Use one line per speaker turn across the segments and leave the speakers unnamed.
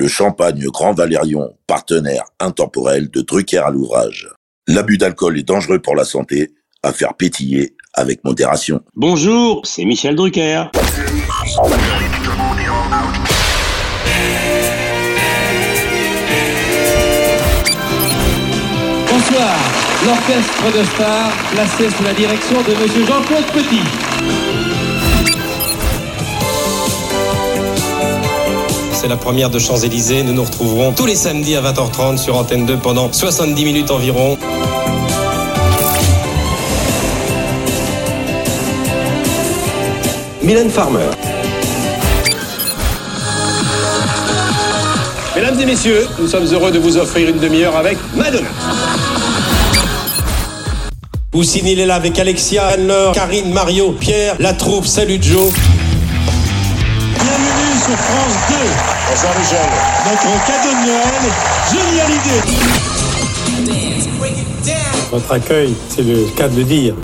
le champagne Grand Valérion, partenaire intemporel de Drucker à l'ouvrage. L'abus d'alcool est dangereux pour la santé, à faire pétiller avec modération.
Bonjour, c'est Michel Drucker.
Bonsoir, l'orchestre de stars placé sous la direction de Monsieur Jean-Claude Petit.
C'est la première de Champs-Élysées. Nous nous retrouverons tous les samedis à 20h30 sur Antenne 2 pendant 70 minutes environ.
Mylène Farmer.
Mesdames et messieurs, nous sommes heureux de vous offrir une demi-heure avec Madonna.
Poussine, il est là avec Alexia, Anne-Laure, Karine, Mario, Pierre, la troupe, salut Joe.
Sur France 2.
Bonsoir Michel.
Notre cadeau de Noël, génial idée.
Votre accueil, c'est le cas de le dire,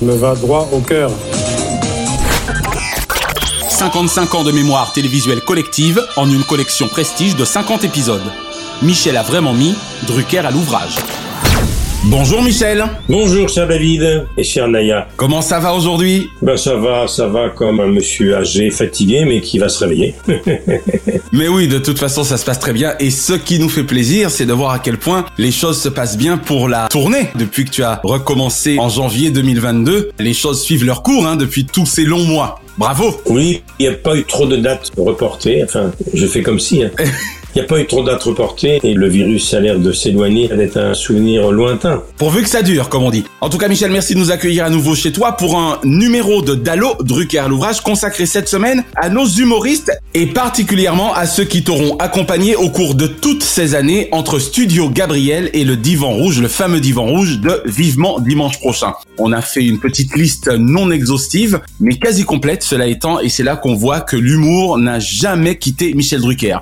me va droit au cœur.
55 ans de mémoire télévisuelle collective en une collection prestige de 50 épisodes. Michel a vraiment mis Drucker à l'ouvrage. Bonjour Michel.
Bonjour cher David et cher Naya.
Comment ça va aujourd'hui?
Ben ça va, ça va comme un monsieur âgé, fatigué, mais qui va se réveiller.
mais oui, de toute façon ça se passe très bien et ce qui nous fait plaisir, c'est de voir à quel point les choses se passent bien pour la tournée. Depuis que tu as recommencé en janvier 2022, les choses suivent leur cours hein, depuis tous ces longs mois. Bravo
Oui, il n'y a pas eu trop de dates reportées, enfin je fais comme si... Hein. Il n'y a pas eu trop dates et le virus a l'air de s'éloigner d'être un souvenir lointain.
Pourvu que ça dure, comme on dit. En tout cas, Michel, merci de nous accueillir à nouveau chez toi pour un numéro de Dallo, Drucker l'ouvrage, consacré cette semaine à nos humoristes et particulièrement à ceux qui t'auront accompagné au cours de toutes ces années entre Studio Gabriel et le Divan Rouge, le fameux Divan Rouge de Vivement Dimanche prochain. On a fait une petite liste non exhaustive, mais quasi complète, cela étant, et c'est là qu'on voit que l'humour n'a jamais quitté Michel Drucker.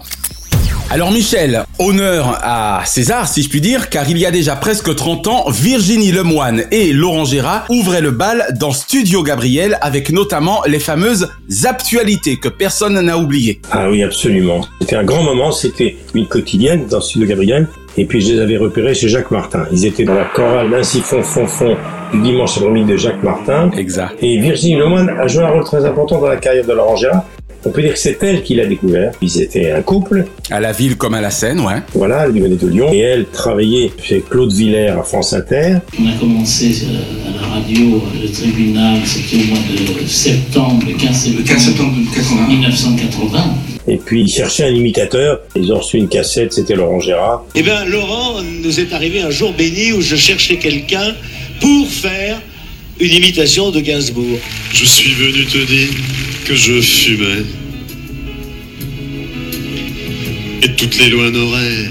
Alors Michel, honneur à César si je puis dire, car il y a déjà presque 30 ans, Virginie Lemoine et Laurent Gérard ouvraient le bal dans Studio Gabriel avec notamment les fameuses actualités que personne n'a oubliées.
Ah oui, absolument. C'était un grand moment, c'était une quotidienne dans Studio Gabriel. Et puis je les avais repérés chez Jacques Martin. Ils étaient dans la chorale d'Ainsi Fond Fond Fond du dimanche après-midi de Jacques Martin.
Exact.
Et Virginie Lemoine a joué un rôle très important dans la carrière de Laurent Gérard on peut dire que c'est elle qui l'a découvert. Ils étaient un couple.
À la ville comme à la scène, ouais.
Voilà, elle venait de Lyon. Et elle travaillait chez Claude Villers à France Inter.
On a commencé euh, à la radio, le tribunal, c'était au mois de septembre, le 15 septembre, 1980.
Et puis ils cherchaient un imitateur. Ils ont reçu une cassette, c'était Laurent Gérard.
Eh bien, Laurent nous est arrivé un jour béni où je cherchais quelqu'un pour faire une imitation de Gainsbourg.
Je suis venu te dire que je fumais. Et toutes les lois n'auraient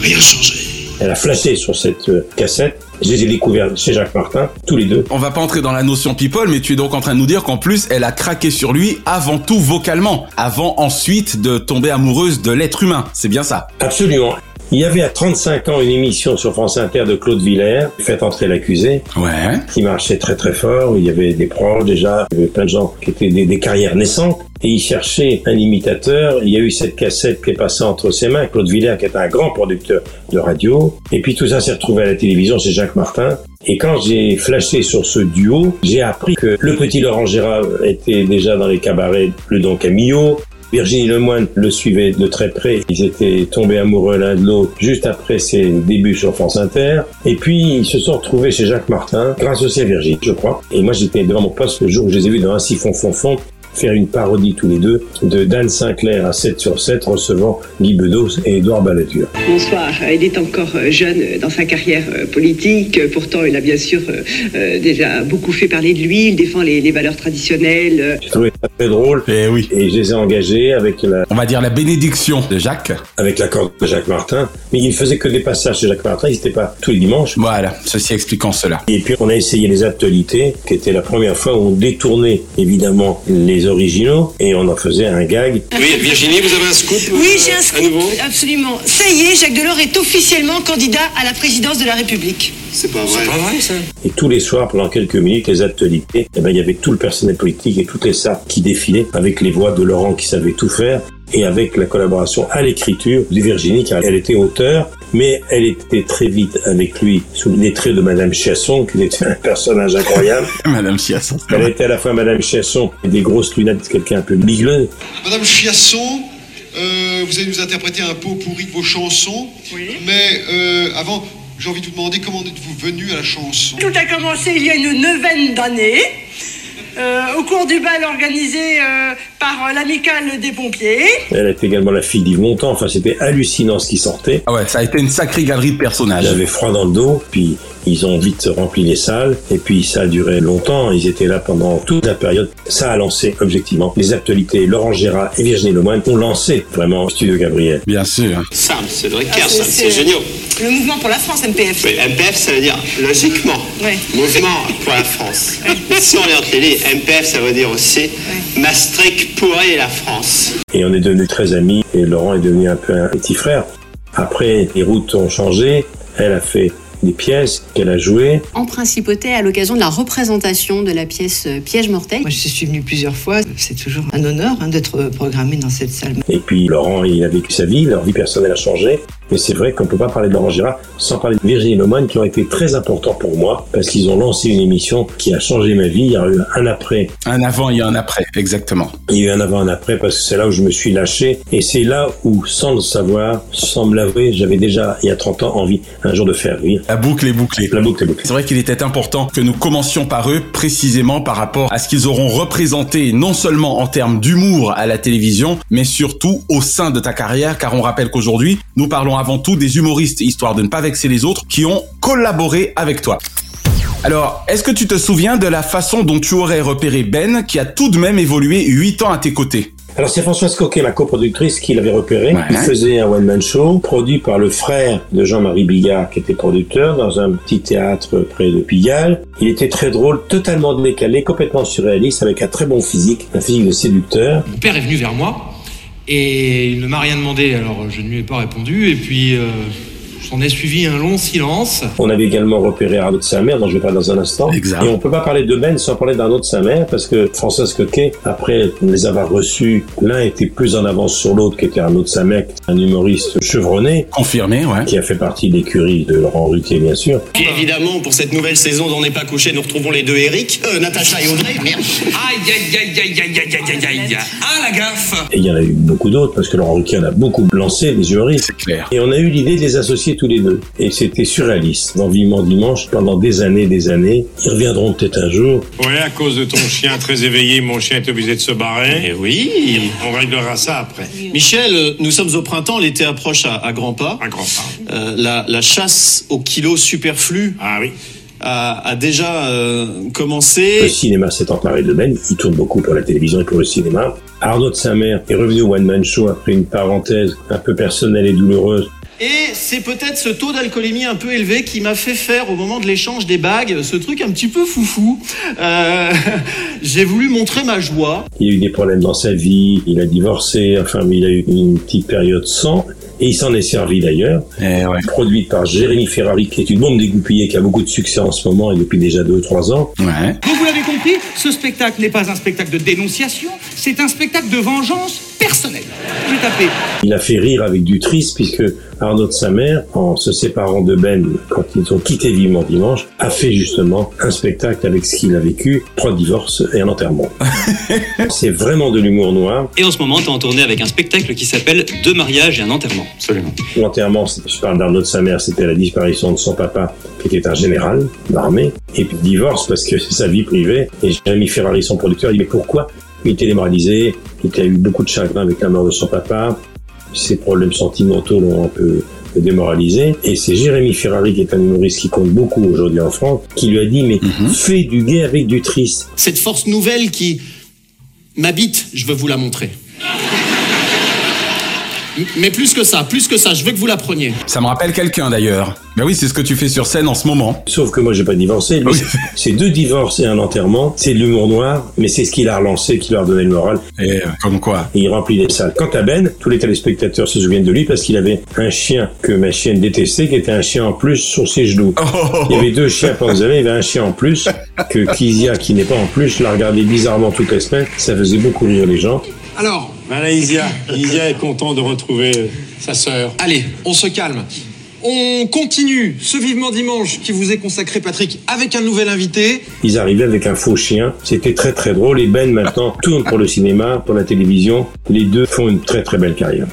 rien changé.
Elle a flashé sur cette euh, cassette. Je les ai découverts chez Jacques Martin, tous les deux.
On va pas entrer dans la notion people, mais tu es donc en train de nous dire qu'en plus, elle a craqué sur lui avant tout vocalement, avant ensuite de tomber amoureuse de l'être humain. C'est bien ça?
Absolument. Il y avait à 35 ans une émission sur France Inter de Claude Villers, Faites entrer l'accusé,
ouais.
qui marchait très très fort. Il y avait des proches déjà, il y avait plein de gens qui étaient des, des carrières naissantes. Et il cherchait un imitateur. Il y a eu cette cassette qui est passée entre ses mains, Claude Villers, qui est un grand producteur de radio. Et puis tout ça s'est retrouvé à la télévision chez Jacques Martin. Et quand j'ai flashé sur ce duo, j'ai appris que le petit Laurent Gérard était déjà dans les cabarets Le Don Camillo, Virginie Lemoine le suivait de très près. Ils étaient tombés amoureux l'un de l'autre juste après ses débuts sur France Inter. Et puis, ils se sont retrouvés chez Jacques Martin, grâce aussi à Virginie, je crois. Et moi, j'étais devant mon poste le jour où je les ai vus dans un siphon fond fond faire une parodie tous les deux de Dan Sinclair à 7 sur 7 recevant Guy Bedos et Édouard Balladur.
Bonsoir. Il est encore jeune dans sa carrière politique. Pourtant, il a bien sûr déjà beaucoup fait parler de lui. Il défend les, les valeurs traditionnelles.
J'ai trouvé ça très drôle.
Et oui.
Et je les ai engagés avec la...
On va dire la bénédiction de Jacques.
Avec l'accord de Jacques Martin. Mais il faisait que des passages chez Jacques Martin. Ils n'étaient pas tous les dimanches.
Voilà. Ceci expliquant cela.
Et puis, on a essayé les actualités, qui était la première fois où on détournait évidemment les originaux et on en faisait un gag.
Oui, Virginie, vous avez un scoop
Oui, j'ai un
à
scoop,
nouveau
absolument. Ça y est, Jacques Delors est officiellement candidat à la présidence de la République.
C'est pas vrai.
C'est pas vrai, ça.
Et tous les soirs, pendant quelques minutes, les actualités, eh ben, il y avait tout le personnel politique et toutes les sapes qui défilaient avec les voix de Laurent qui savait tout faire et avec la collaboration à l'écriture de Virginie, car elle était auteur, mais elle était très vite avec lui sous les traits de Madame Chiasson, qui était un personnage incroyable.
Madame Chiasson.
Elle était à la fois Madame Chiasson et des grosses lunettes, quelqu'un un peu bigleux.
Madame Chiasson, euh, vous allez nous interpréter un pot pourri de vos chansons. Mais euh, avant, j'ai envie de vous demander comment êtes-vous venu à la chanson?
Tout a commencé il y a une neuvaine d'années. Euh, au cours du bal organisé euh, par l'amicale des pompiers.
Elle était également la fille d'Yves Montand. Enfin, c'était hallucinant ce qui sortait.
Ah ouais, ça a été une sacrée galerie de personnages.
J'avais froid dans le dos, puis ils ont vite rempli les salles, et puis ça a duré longtemps. Ils étaient là pendant toute la période. Ça a lancé, objectivement, les actualités. Laurent Gérard et Virginie Lemoine ont lancé vraiment Studio Gabriel.
Bien sûr.
Sam, c'est Drucker,
Ah, c'est-
Sam, c'est
c'est-
génial.
Le mouvement pour la France, MPF.
Oui, MPF, ça veut dire logiquement.
Ouais.
Mouvement pour la France. Mais si on est entre les lignes, MPF, ça veut dire aussi Maastricht pourrait la France.
Et on est devenus très amis, et Laurent est devenu un peu un petit frère. Après, les routes ont changé. Elle a fait des pièces qu'elle a jouées.
En principauté, à l'occasion de la représentation de la pièce euh, Piège mortel.
Moi, je suis venue plusieurs fois. C'est toujours un honneur hein, d'être programmée dans cette salle.
Et puis Laurent, il a vécu sa vie, leur vie personnelle a changé. Mais c'est vrai qu'on peut pas parler de Laurent Gérard sans parler de Virginie Lemoine qui ont été très importants pour moi parce qu'ils ont lancé une émission qui a changé ma vie. Il y a eu un après.
Un avant et un après, exactement.
Il y a eu un avant, un après parce que c'est là où je me suis lâché. Et c'est là où, sans le savoir, sans me l'avouer, j'avais déjà, il y a 30 ans, envie un jour de faire rire.
La boucle est bouclée.
La boucle est bouclée.
C'est vrai qu'il était important que nous commencions par eux précisément par rapport à ce qu'ils auront représenté non seulement en termes d'humour à la télévision, mais surtout au sein de ta carrière, car on rappelle qu'aujourd'hui, nous parlons avant tout des humoristes, histoire de ne pas vexer les autres, qui ont collaboré avec toi. Alors, est-ce que tu te souviens de la façon dont tu aurais repéré Ben, qui a tout de même évolué 8 ans à tes côtés?
Alors c'est Françoise Coquet, ma coproductrice, qui l'avait repéré.
Ouais.
Il faisait un one-man show produit par le frère de Jean-Marie Bigard, qui était producteur, dans un petit théâtre près de Pigalle. Il était très drôle, totalement décalé, complètement surréaliste, avec un très bon physique, un physique de séducteur.
Mon père est venu vers moi et il ne m'a rien demandé, alors je ne lui ai pas répondu. Et puis, euh, s'en est suivi un long silence.
On avait également repéré Arnaud de sa mère, dont je vais parler dans un instant.
Exact.
Et on peut pas parler de Ben sans parler d'Arnaud de sa mère, parce que Françoise Coquet, après les avoir reçus, l'un était plus en avance sur l'autre, qui était Arnaud de sa mère, un humoriste chevronné.
Confirmé, ouais.
Qui a fait partie de l'écurie de Laurent Ruquier, bien sûr.
Puis évidemment, pour cette nouvelle saison d'On n'est pas couché, nous retrouvons les deux Eric, euh, Natacha et Audrey. Merde.
Aïe, aïe, aïe, aïe, aïe, aïe, aïe, aïe, aïe. Ah, la gaffe
Et il y en a eu beaucoup d'autres, parce que Laurent Ruquier en a beaucoup lancé, les humoristes.
C'est clair.
Et on a eu l'idée de les associer tous les deux. Et c'était surréaliste. Dans Vivement Dimanche, pendant des années, des années, ils reviendront peut-être un jour.
Ouais, à cause de ton chien très éveillé, mon chien est obligé de se barrer.
Eh oui.
On réglera ça après.
Michel, nous sommes au printemps, l'été approche à, à grands pas.
Un grand pas.
Euh, la, la chasse au kilo superflu
Ah oui.
a, a déjà euh,
Le
commencé.
cinéma s'est emparé de Ben, il tourne beaucoup pour la télévision et pour le cinéma. Arnaud de sa mère est revenu au One Man Show après une parenthèse un peu personnelle et douloureuse.
Et c'est peut-être ce taux d'alcoolémie un peu élevé qui m'a fait faire au moment de l'échange des bagues ce truc un petit peu foufou. Euh, J'ai voulu montrer ma joie.
Il a eu des problèmes dans sa vie, il a divorcé, enfin, il a eu une petite période sans. Et il s'en est servi d'ailleurs.
Eh ouais.
Produit par Jérémy Ferrari, qui est une bombe dégoupillée, qui a beaucoup de succès en ce moment et depuis déjà deux ou trois ans.
Ouais.
Donc vous l'avez compris, ce spectacle n'est pas un spectacle de dénonciation, c'est un spectacle de vengeance fait.
Il a fait rire avec du triste puisque Arnaud de sa mère, en se séparant de Ben quand ils ont quitté Vivement Dimanche, a fait justement un spectacle avec ce qu'il a vécu, trois divorces et un enterrement. C'est vraiment de l'humour noir.
Et en ce moment, tu es en tournée avec un spectacle qui s'appelle Deux mariages et un enterrement.
Absolument.
L'enterrement, c'est- je parle d'Arnaud de sa mère, c'était la disparition de son papa, qui était un général d'armée, et puis divorce parce que c'est sa vie privée. Et Jérémy Ferrari, son producteur, il dit mais pourquoi Il était démoralisé, il a eu beaucoup de chagrin avec la mort de son papa, ses problèmes sentimentaux l'ont un peu démoralisé. Et c'est Jérémy Ferrari, qui est un humoriste qui compte beaucoup aujourd'hui en France, qui lui a dit mais fais du gay avec du triste.
Cette force nouvelle qui m'habite, je veux vous la montrer. Mais plus que ça, plus que ça, je veux que vous la preniez.
Ça me rappelle quelqu'un d'ailleurs. Ben oui, c'est ce que tu fais sur scène en ce moment.
Sauf que moi, j'ai pas divorcé. Lui,
Oui.
c'est- deux divorces et un enterrement. C'est de l'humour noir, mais c'est ce qu'il a relancé, qui leur a donné le moral.
Et euh, comme quoi.
Et il remplit les salles. Quant à Ben, tous les téléspectateurs se souviennent de lui parce qu'il avait un chien que ma chienne détestait, qui était un chien en plus sur ses genoux.
Oh,
Il y avait deux chiens pendant des années, il y avait un chien en plus, que Kizia, qui n'est pas en plus, l'a regardé bizarrement toutes les semaines. Ça faisait beaucoup rire les gens.
Alors,
Voilà, Isia. Isia est content de retrouver euh, sa sœur.
Allez, on se calme. On continue ce vivement dimanche qui vous est consacré, Patrick, avec un nouvel invité.
Ils arrivaient avec un faux chien. C'était très très drôle. Et Ben maintenant tourne pour le cinéma, pour la télévision. Les deux font une très très belle carrière.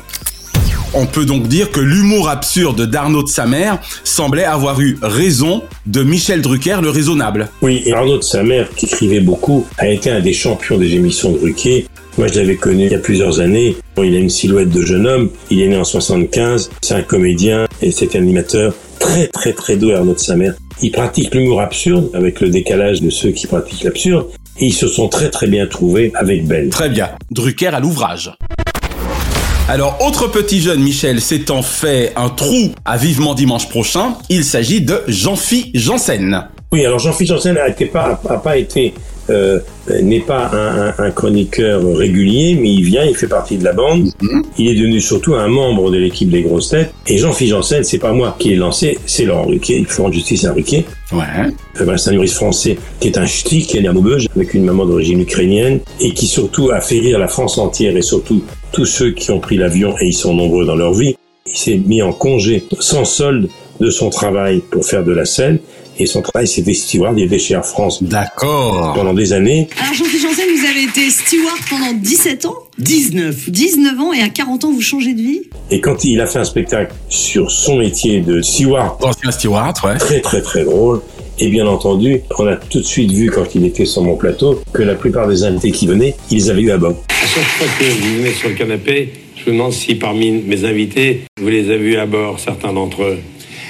On peut donc dire que l'humour absurde d'Arnaud de sa mère semblait avoir eu raison de Michel Drucker le raisonnable.
Oui, et Arnaud de sa mère, qui écrivait beaucoup, a été un des champions des émissions de Drucker. Moi, je l'avais connu il y a plusieurs années. Il a une silhouette de jeune homme. Il est né en 75. C'est un comédien et c'est un animateur très, très, très doux, Arnaud de sa mère. Il pratique l'humour absurde avec le décalage de ceux qui pratiquent l'absurde. Et ils se sont très, très bien trouvés avec Ben.
Très bien. Drucker à l'ouvrage. Alors, autre petit jeune, Michel, s'étant fait un trou à Vivement Dimanche prochain, il s'agit de Jean-Phi Janssen.
Oui, alors Jean-Philippe Janssen n'a pas, a pas été euh, n'est pas un, un, un, chroniqueur régulier, mais il vient, il fait partie de la bande.
Mhm.
Il est devenu surtout un membre de l'équipe des grosses têtes. Et Jean-Philippe Janssen, c'est pas moi qui l'ai lancé, c'est Laurent Ruquier. Il faut rendre justice à Ruquier.
Ouais.
Euh, ben, c'est un humoriste français qui est un ch'ti, qui est né à Maubeuge, avec une maman d'origine ukrainienne, et qui surtout a fait rire la France entière et surtout tous ceux qui ont pris l'avion, et ils sont nombreux dans leur vie. Il s'est mis en congé sans solde de son travail pour faire de la scène. Et son travail, c'était steward. Il était chez Air France.
D'accord.
Pendant des années.
Alors, Jean-Philippe Janssen, vous avez été steward pendant 17 ans? 19. 19 ans, et à 40 ans, vous changez de vie?
Et quand il a fait un spectacle sur son métier de steward.
Ancien steward, ouais.
Très, très, très drôle. Et bien entendu, on a tout de suite vu quand il était sur mon plateau que la plupart des invités qui venaient, ils avaient eu à bord.
À chaque fois que vous venez sur le canapé, je me demande si parmi mes invités, vous les avez vus à bord, certains d'entre eux.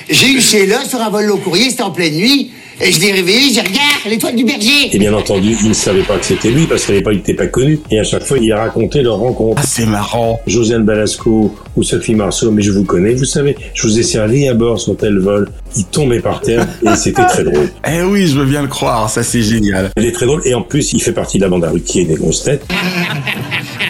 J'ai eu Sheila sur un vol au courrier, c'était en pleine nuit. Et je l'ai réveillé, j'ai regarde, l'étoile du berger.
Et bien entendu, il ne savait pas que c'était lui parce qu'à l'époque, il n'était pas connu. Et à chaque fois, il a raconté leur rencontre.
Ah, c'est marrant.
Josiane Balasco ou Sophie Marceau, mais je vous connais, vous savez, je vous ai servi à bord sur tel vol. Il tombait par terre et c'était très drôle.
Eh oui, je veux bien le croire, ça c'est génial.
Il est très drôle et en plus, il fait partie de la bande à Ruquier des grosses têtes.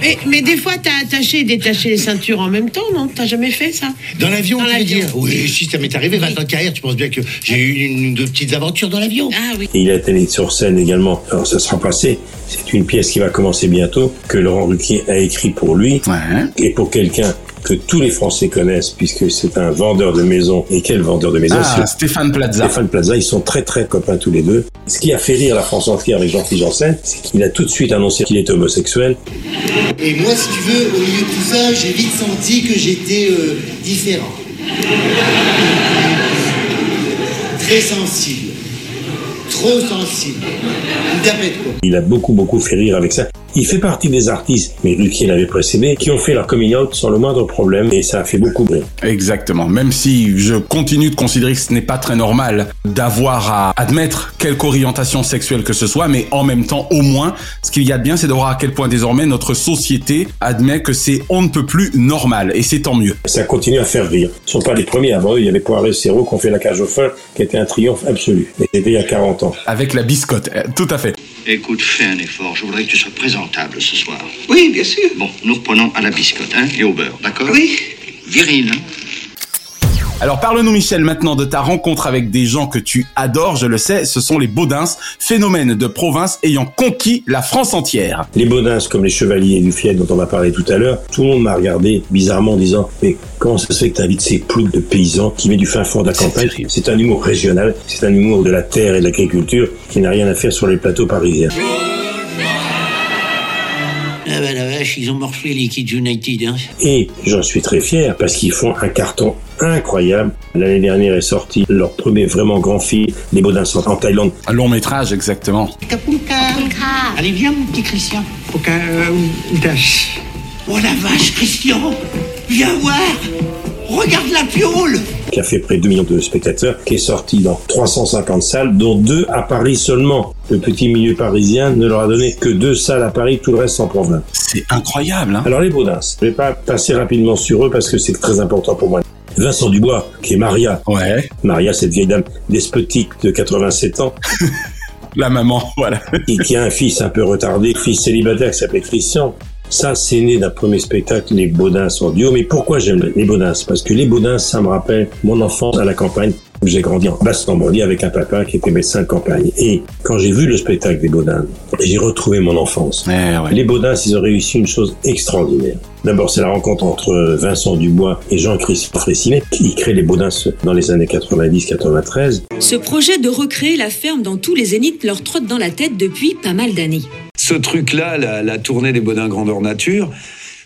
Mais, mais des fois, t'as attaché et détaché les ceintures en même temps, non? T'as jamais fait ça?
Dans l'avion,
Dans
tu veux dire? Oui, si ça m'est arrivé, 20 ans de carrière, tu penses bien que j'ai eu une, une, deux petites aventures dans l'avion.
Ah oui.
Et il a été sur scène également. Alors ça sera passé. C'est une pièce qui va commencer bientôt, que Laurent Ruquier a écrit pour lui. Et pour quelqu'un que tous les Français connaissent, puisque c'est un vendeur de maison. Et quel vendeur de maison
Ah,
c'est-
Stéphane Plaza.
Stéphane Plaza, ils sont très très copains tous les deux. Ce qui a fait rire la France entière avec Jean-Philippe Janssen, c'est qu'il a tout de suite annoncé qu'il était homosexuel.
Et moi, si tu veux, au milieu de tout ça, j'ai vite senti que j'étais euh, différent. Très sensible. Trop sensible. Une tapette, quoi.
Il a beaucoup beaucoup fait rire avec ça. Il fait partie des artistes, mais Ruquier l'avait précédé, qui ont fait leur coming out sans le moindre problème et ça a fait beaucoup rire.
Exactement. Même si je continue de considérer que ce n'est pas très normal d'avoir à admettre quelque orientation sexuelle que ce soit, mais en même temps, au moins, ce qu'il y a de bien, c'est de voir à quel point désormais notre société admet que c'est on ne peut plus normal, et c'est tant mieux.
Ça continue à faire rire. Ce ne sont pas les premiers. Avant eux, il y avait Poiré et Serrault qui ont fait la cage au fin, qui était un triomphe absolu. Et c'était il y a 40 ans.
Avec la biscotte, euh, tout à fait.
Écoute, fais un effort. Je voudrais que tu sois présentable ce soir. Oui, bien sûr. Bon, nous reprenons à la biscotte, hein, et au beurre, d'accord Oui. Viril.
Alors parle-nous Michel maintenant de ta rencontre avec des gens que tu adores, je le sais, ce sont les Baudins, phénomène de province ayant conquis la France entière.
Les Baudins, comme les Chevaliers du Fiel dont on va parler tout à l'heure, tout le monde m'a regardé bizarrement en disant Mais comment ça se fait que tu invites ces ploucs de paysans qui viennent du fin fond de la campagne C'est un humour régional, c'est un humour de la terre et de l'agriculture qui n'a rien à faire sur les plateaux parisiens.
Ah bah la vache, ils ont morflé Liquid United. Hein.
Et j'en suis très fier parce qu'ils font un carton incroyable. L'année dernière est sorti leur premier vraiment grand film, Les Baudins sont en Thaïlande.
Un long métrage, exactement.
Allez, viens, mon petit Christian.
Dash.
Oh la vache, Christian Viens voir Regarde la piole
qui a fait près de 2 millions de spectateurs, qui est sorti dans 350 salles, dont deux à Paris seulement. Le petit milieu parisien ne leur a donné que deux salles à Paris, tout le reste en province.
C'est incroyable, hein
Alors les Baudins, je vais pas passer rapidement sur eux parce que c'est très important pour moi. Vincent Dubois, qui est Maria.
Ouais.
Maria, cette vieille dame despotique de 87 ans.
La maman, voilà.
qui, qui a un fils un peu retardé, fils célibataire qui s'appelle Christian. Ça, c'est né d'un premier spectacle, Les Baudins en duo. Mais pourquoi j'aime les Baudins? Parce que les Baudins, ça me rappelle mon enfance à la campagne. J'ai grandi en Basse-Normandie avec un papa qui était médecin de campagne. Et quand j'ai vu le spectacle des Baudins, j'ai retrouvé mon enfance. Les Baudins, ils ont réussi une chose extraordinaire. D'abord, c'est la rencontre entre Vincent Dubois et Jean-Christophe Fressinet qui créent les Baudins dans les années 90-93.
Ce projet de recréer la ferme dans tous les zéniths leur trotte dans la tête depuis pas mal d'années.
Ce truc-là, la, tournée des Baudins grandeur nature,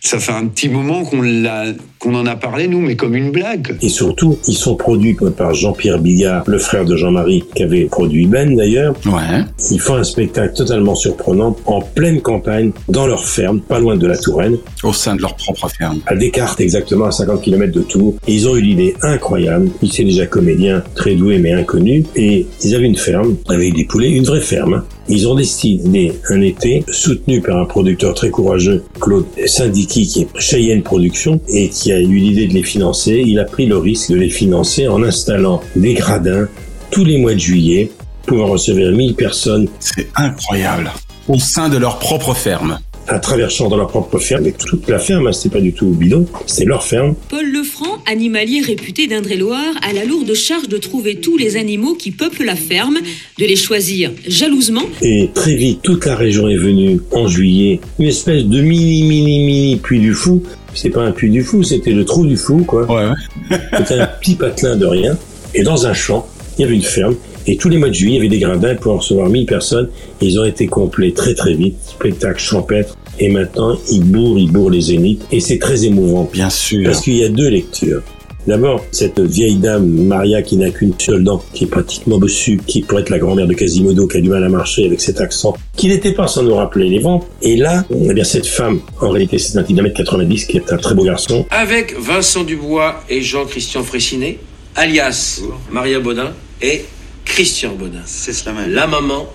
ça fait un petit moment qu'on l'a, qu'on en a parlé, nous, mais comme une blague.
Et surtout, ils sont produits par Jean-Pierre Bigard, le frère de Jean-Marie, qui avait produit Ben d'ailleurs.
Ouais.
Ils font un spectacle totalement surprenant, en pleine campagne, dans leur ferme, pas loin de la Touraine.
Au sein de leur propre ferme.
À Descartes, exactement, à 50 km de Tours. Et ils ont eu l'idée incroyable. Ils étaient déjà comédiens, très doués mais inconnus. Et ils avaient une ferme, avec des poulets, une vraie ferme. Ils ont décidé un été, soutenu par un producteur très courageux, Claude Syndiqui, qui est Cheyenne Productions, et qui a eu l'idée de les financer. Il a pris le risque de les financer en installant des gradins tous les mois de juillet, pouvant recevoir 1000 personnes.
C'est incroyable. Au sein de leur propre ferme.
À travers champ dans leur propre ferme, et toute la ferme, hein, c'était pas du tout bidon, c'était leur ferme.
Paul Lefranc, animalier réputé d'Indre-et-Loire, a la lourde charge de trouver tous les animaux qui peuplent la ferme, de les choisir jalousement
Et très vite, toute la région est venue en juillet, une espèce de mini, mini, mini puits du fou. C'est pas un puits du fou, c'était le trou du fou, quoi. c'était un petit patelin de rien. Et dans un champ, il y avait une ferme. Et tous les mois de juillet, il y avait des gradins pour recevoir 1000 personnes. Et ils ont été complets très très vite. Spectacle champêtre. Et maintenant, ils bourrent, ils bourrent les zéniths. Et c'est très émouvant.
Bien sûr.
Parce qu'il y a deux lectures. D'abord, cette vieille dame, Maria, qui n'a qu'une seule dent, qui est pratiquement bossue, qui pourrait être la grand-mère de Quasimodo, qui a du mal à marcher avec cet accent, qui n'était pas sans nous rappeler les vents. Et là, eh bien, cette femme, en réalité, c'est un petit d'un mètre 90, qui est un très beau garçon.
Avec Vincent Dubois et Jean-Christian Fressinet, alias Maria Baudin et Christian Baudin. C'est cela même. La maman,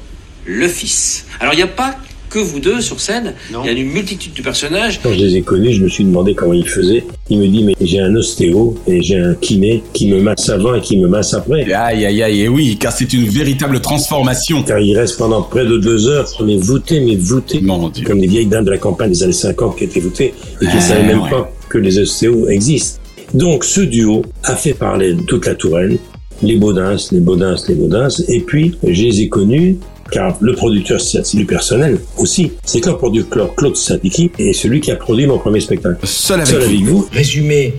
le fils. Alors il n'y a pas que vous deux sur scène, il y a une multitude de personnages.
Quand je les ai connus, je me suis demandé comment ils faisaient. Il me dit, mais j'ai un ostéo et j'ai un kiné qui me masse avant et qui me masse après.
Aïe, aïe, aïe, et oui, car c'est une véritable transformation.
Car il reste pendant près de deux heures, mais voûté, mais voûté. Comme des vieilles dames de la campagne des années 50 qui étaient voûtées et qui ne
Ah,
savaient même
ouais.
pas que les ostéos existent. Donc ce duo a fait parler toute la Touraine, les Baudins, les Baudins, les Baudins, et puis je les ai connus car le producteur, c'est du personnel aussi. C'est Claude producteur Claude Sadiki et celui qui a produit mon premier spectacle.
Seul
avec, vous.
Résumer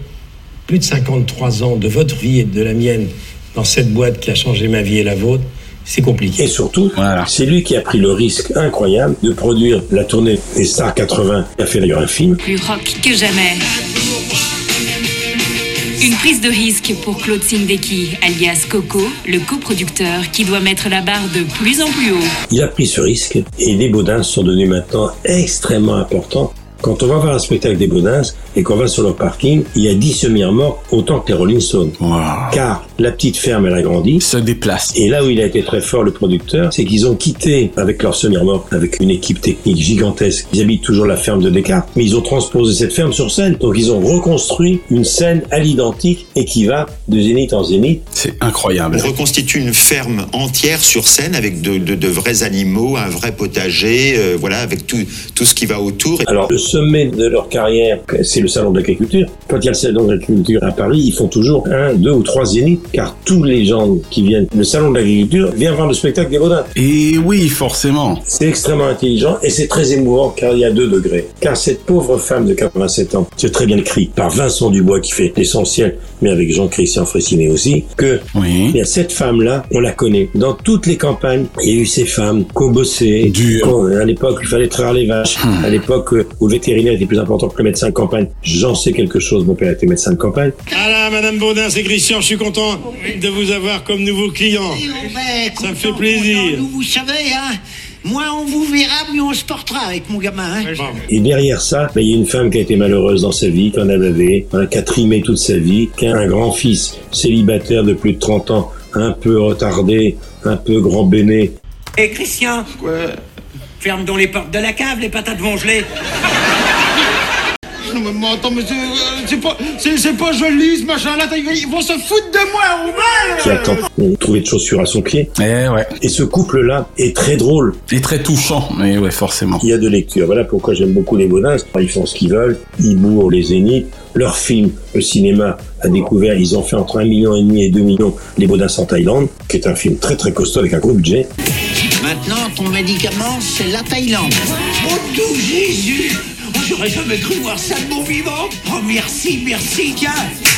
plus de 53 ans de votre vie et de la mienne dans cette boîte qui a changé ma vie et la vôtre, c'est compliqué.
Et surtout, c'est lui qui a pris le risque incroyable de produire la tournée des Stars 80. Il a fait d'ailleurs un film.
plus rock que jamais. Une prise de risque pour Claude Sindeki, alias Coco, le coproducteur qui doit mettre la barre de plus en plus haut.
Il a pris ce risque et les Baudins sont devenus maintenant extrêmement importants. Quand on va voir un spectacle des Baudins et qu'on va sur leur parking, il y a 10 semi-remorques autant que les Rolling Stones. Car la petite ferme, elle a grandi.
Se déplace.
Et là où il a été très fort, le producteur, c'est qu'ils ont quitté avec leur semi-remorque, avec une équipe technique gigantesque. Ils habitent toujours la ferme de Descartes, mais ils ont transposé cette ferme sur scène. Donc ils ont reconstruit une scène à l'identique et qui va de zénith en zénith.
C'est incroyable.
On reconstitue une ferme entière sur scène avec de, de- de vrais animaux, un vrai potager, euh, voilà, avec tout, tout ce qui va autour.
Alors, le sommet de leur carrière, c'est le salon de l'agriculture. Quand il y a le salon de l'agriculture à Paris, ils font toujours un, deux ou trois zéniths, car tous les gens qui viennent, le salon de l'agriculture, viennent voir le spectacle des Baudins.
Et oui, forcément.
C'est extrêmement intelligent et c'est très émouvant car il y a deux degrés. Car cette pauvre femme de 87 ans, c'est très bien écrit par Vincent Dubois qui fait l'essentiel, mais avec Jean-Christian Fressinet aussi, que il y a cette femme-là, on la connaît. Dans toutes les campagnes, il y a eu ces femmes qui ont bossé. Qu'on- À l'époque, il fallait traire les vaches. À l'époque euh, où le vétérinaire était plus important que le médecin de campagne. J'en sais quelque chose, mon père était médecin de campagne.
Ah là, Madame Baudin, c'est Christian, je suis content de vous avoir comme nouveau client. Ça me fait plaisir.
Nous, vous savez, hein, moins on vous verra, mieux on se portera avec mon gamin. Hein.
Et derrière ça, ben, il y a une femme qui a été malheureuse dans sa vie, qui en a bavé, hein, qui a trimé toute sa vie, qui a un grand-fils célibataire de plus de 30 ans, un peu retardé, un peu grand béné.
Eh, Christian Quoi? Ferme donc les portes de la cave, les patates vont geler.
Non, mais, mais attends, mais c'est euh, pas, c'est, c'est pas joli ce machin-là. Ils ils vont se foutre de moi, Roumain
qui attend de trouver de chaussures à son pied.
Eh ouais.
Et ce couple-là est très drôle.
Et très touchant, mais ouais, forcément.
Il y a de lecture. Voilà pourquoi j'aime beaucoup les Baudins. Ils font ce qu'ils veulent. Ils bourrent les zéniths. Leur film, le cinéma a découvert, ils ont fait entre 1 million et demi et 2 millions Les Baudins en Thaïlande, qui est un film très très costaud avec un gros budget.
Maintenant, ton médicament, c'est la Thaïlande.
Oh tout Jésus J'aurais jamais cru voir ça de mon vivant. Oh merci, merci, tiens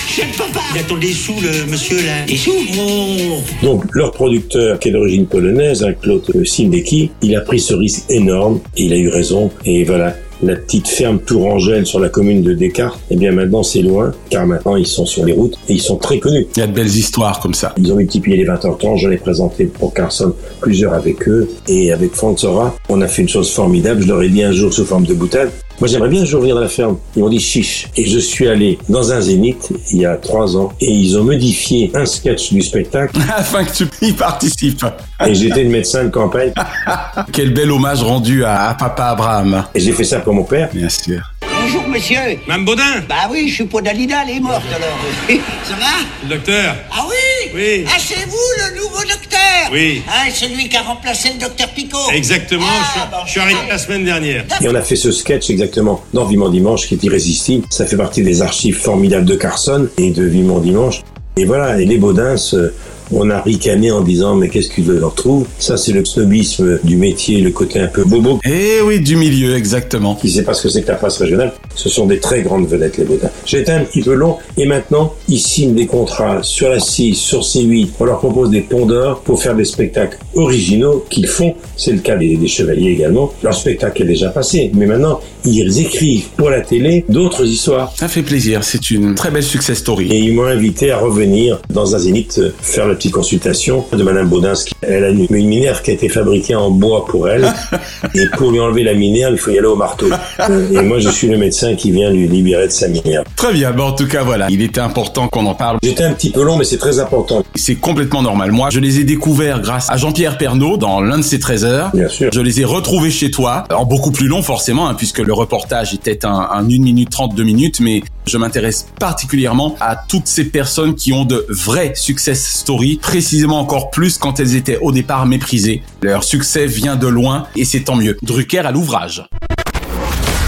Chef papa
Il attend des sous, le monsieur, là. Des sous Oh.
Donc leur producteur, qui est d'origine polonaise, hein, Claude Sindeki, il a pris ce risque énorme. Et il a eu raison. Et voilà, la petite ferme Tourangelle sur la commune de Descartes, eh bien maintenant c'est loin, car maintenant ils sont sur les routes et ils sont très connus.
Il y a de belles histoires comme ça.
Ils ont multiplié les 20 heures temps, j'en ai présenté pour Carson plusieurs avec eux, et avec Fonsora, on a fait une chose formidable, je leur ai dit un jour sous forme de boutade, moi j'aimerais bien un jour venir à la ferme. Ils m'ont dit chiche. Et je suis allé dans un zénith il y a trois ans, et ils ont modifié un sketch du spectacle,
Afin que tu y participes.
et j'étais le médecin de campagne,
Quel bel hommage rendu à, à papa Abraham.
et j'ai fait ça pour mon père.
Bien sûr.
Bonjour, monsieur.
Mme Baudin
Bah oui, je suis pas Dalida, elle est morte alors. Ça va?
Le docteur
Ah oui?
Oui.
Ah, c'est vous le nouveau docteur
Oui.
Ah, celui qui a remplacé le docteur Picot
Exactement,
Ah,
je, suis-
bon,
je suis arrivé la semaine dernière.
Et on a fait ce sketch exactement dans Vivement Dimanche qui est irrésistible. Ça fait partie des archives formidables de Carson et de Vivement Dimanche. Et voilà, et les Baudins, euh, on a ricané en disant mais qu'est-ce qu'ils leur trouvent Ça c'est le snobisme du métier, le côté un peu bobo.
Eh oui, du milieu, exactement.
Qui sait pas ce que c'est que la presse régionale. Ce sont des très grandes vedettes les Baudins. J'ai été un petit peu long et maintenant ils signent des contrats sur la 6, sur C8. On leur propose des d'or pour faire des spectacles originaux qu'ils font. C'est le cas des, des Chevaliers également. Leur spectacle est déjà passé, mais maintenant ils écrivent pour la télé d'autres histoires.
Ça fait plaisir, c'est une très belle success story.
Et ils m'ont invité à revenir dans un zénith euh, faire la petite consultation de Madame Baudin. Elle a une, une minerve qui a été fabriquée en bois pour elle. et pour lui enlever la minerve, il faut y aller au marteau. Euh, Et moi, je suis le médecin qui vient lui libérer de sa minerve.
Très bien, bon, en tout cas, voilà, il était important qu'on en parle.
J'étais un petit peu long, mais c'est très important.
C'est complètement normal. Moi, je les ai découverts grâce à Jean-Pierre Pernaud dans l'un de ses 13 heures.
Bien sûr.
Je les ai retrouvés chez toi, en beaucoup plus long forcément, hein, puisque le reportage était un, un 1 minute 30, 2 minutes, mais je m'intéresse particulièrement à toutes ces personnes qui ont de vraies success stories, précisément encore plus quand elles étaient au départ méprisées. Leur succès vient de loin et c'est tant mieux. Drucker à l'ouvrage.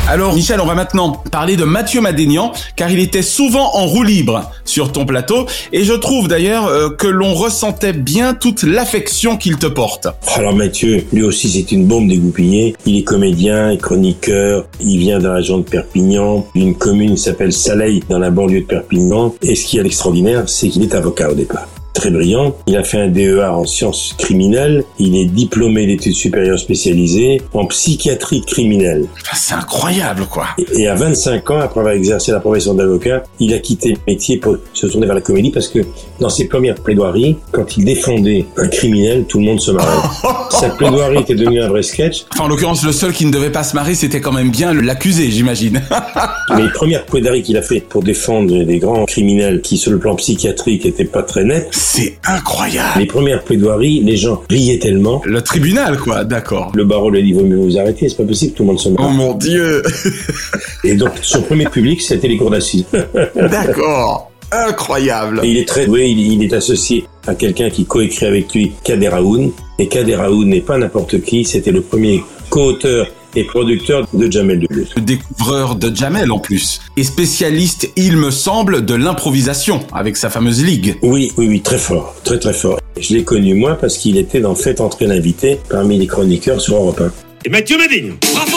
Alors Michel, on va maintenant parler de Mathieu Madénian, car il était souvent en roue libre sur ton plateau, et je trouve d'ailleurs euh, que l'on ressentait bien toute l'affection qu'il te porte.
Alors Mathieu, lui aussi c'est une bombe dégoupillée. Il est comédien, chroniqueur, il vient de la région de Perpignan, d'une commune qui s'appelle Saleil dans la banlieue de Perpignan. Et ce qui est extraordinaire, c'est qu'il est avocat au départ. Très brillant. Il a fait un DEA en sciences criminelles. Il est diplômé d'études supérieures spécialisées en psychiatrie criminelle.
Ah, C'est incroyable quoi.
Et- Et à 25 ans, après avoir exercé la profession d'avocat, il a quitté le métier pour se tourner vers la comédie parce que dans ses premières plaidoiries, quand il défendait un criminel, tout le monde se marrait. Sa plaidoirie était devenue un vrai sketch.
Enfin, en l'occurrence, le seul qui ne devait pas se marier, c'était quand même bien l'accusé, j'imagine.
Mais les premières plaidoiries qu'il a fait pour défendre des grands criminels qui, sur le plan psychiatrique, étaient pas très nets.
C'est incroyable.
Les premières plaidoiries, les gens riaient tellement.
Le tribunal, quoi, d'accord.
Le barreau lui a dit, vaut mieux vous arrêter, c'est pas possible, tout le monde se marre.
Oh mon dieu.
Et donc, son premier public, c'était les cours d'assises.
D'accord. Incroyable.
Et il est très doué, il, il est associé à quelqu'un qui coécrit avec lui Kader Aoun. Et Kader Aoun n'est pas n'importe qui, c'était le premier co-auteur et producteur de Jamel Debbouze.
Le découvreur de Jamel en plus. Et spécialiste, il me semble, de l'improvisation avec sa fameuse ligue.
Oui, oui, oui, très fort, très très fort. Je l'ai connu moi parce qu'il était dans Faites entrer l'invité parmi les chroniqueurs sur Europe 1.
Et Mathieu Madénian.
Bravo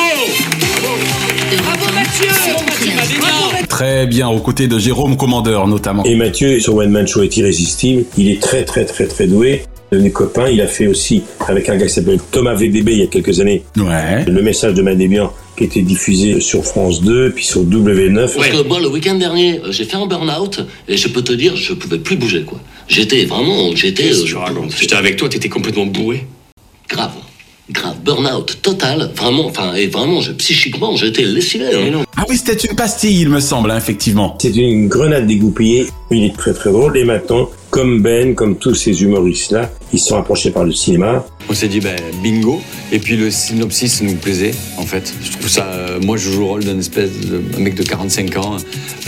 Bravo Mathieu Bravo Mathieu
Très bien, aux côtés de Jérôme Commandeur notamment.
Et Mathieu, son One Man Show est irrésistible. Il est très très très très doué. Devenu copain, il a fait aussi avec un gars qui s'appelle Thomas VDB il y a quelques années.
Ouais.
Le message de Madébian qui était diffusé sur France 2 puis sur W9.
Parce que moi, le week-end dernier, euh, j'ai fait un burn-out et je peux te dire, je pouvais plus bouger, quoi. J'étais vraiment, j'étais. euh,
J'étais avec toi, t'étais complètement bourré.
grave, grave, burn-out total, vraiment, enfin, et vraiment, je, psychiquement, j'étais lessivé. hein.
Ah oui, c'était une pastille, il me semble, hein, effectivement.
C'est une grenade dégoupillée. Il est très très drôle et maintenant comme Ben, comme tous ces humoristes-là, ils se sont approchés par le cinéma.
On s'est dit, ben, bingo. Et puis le synopsis nous plaisait, en fait. Je trouve ça. euh, moi, je joue le rôle d'un espèce de un mec de 45 ans,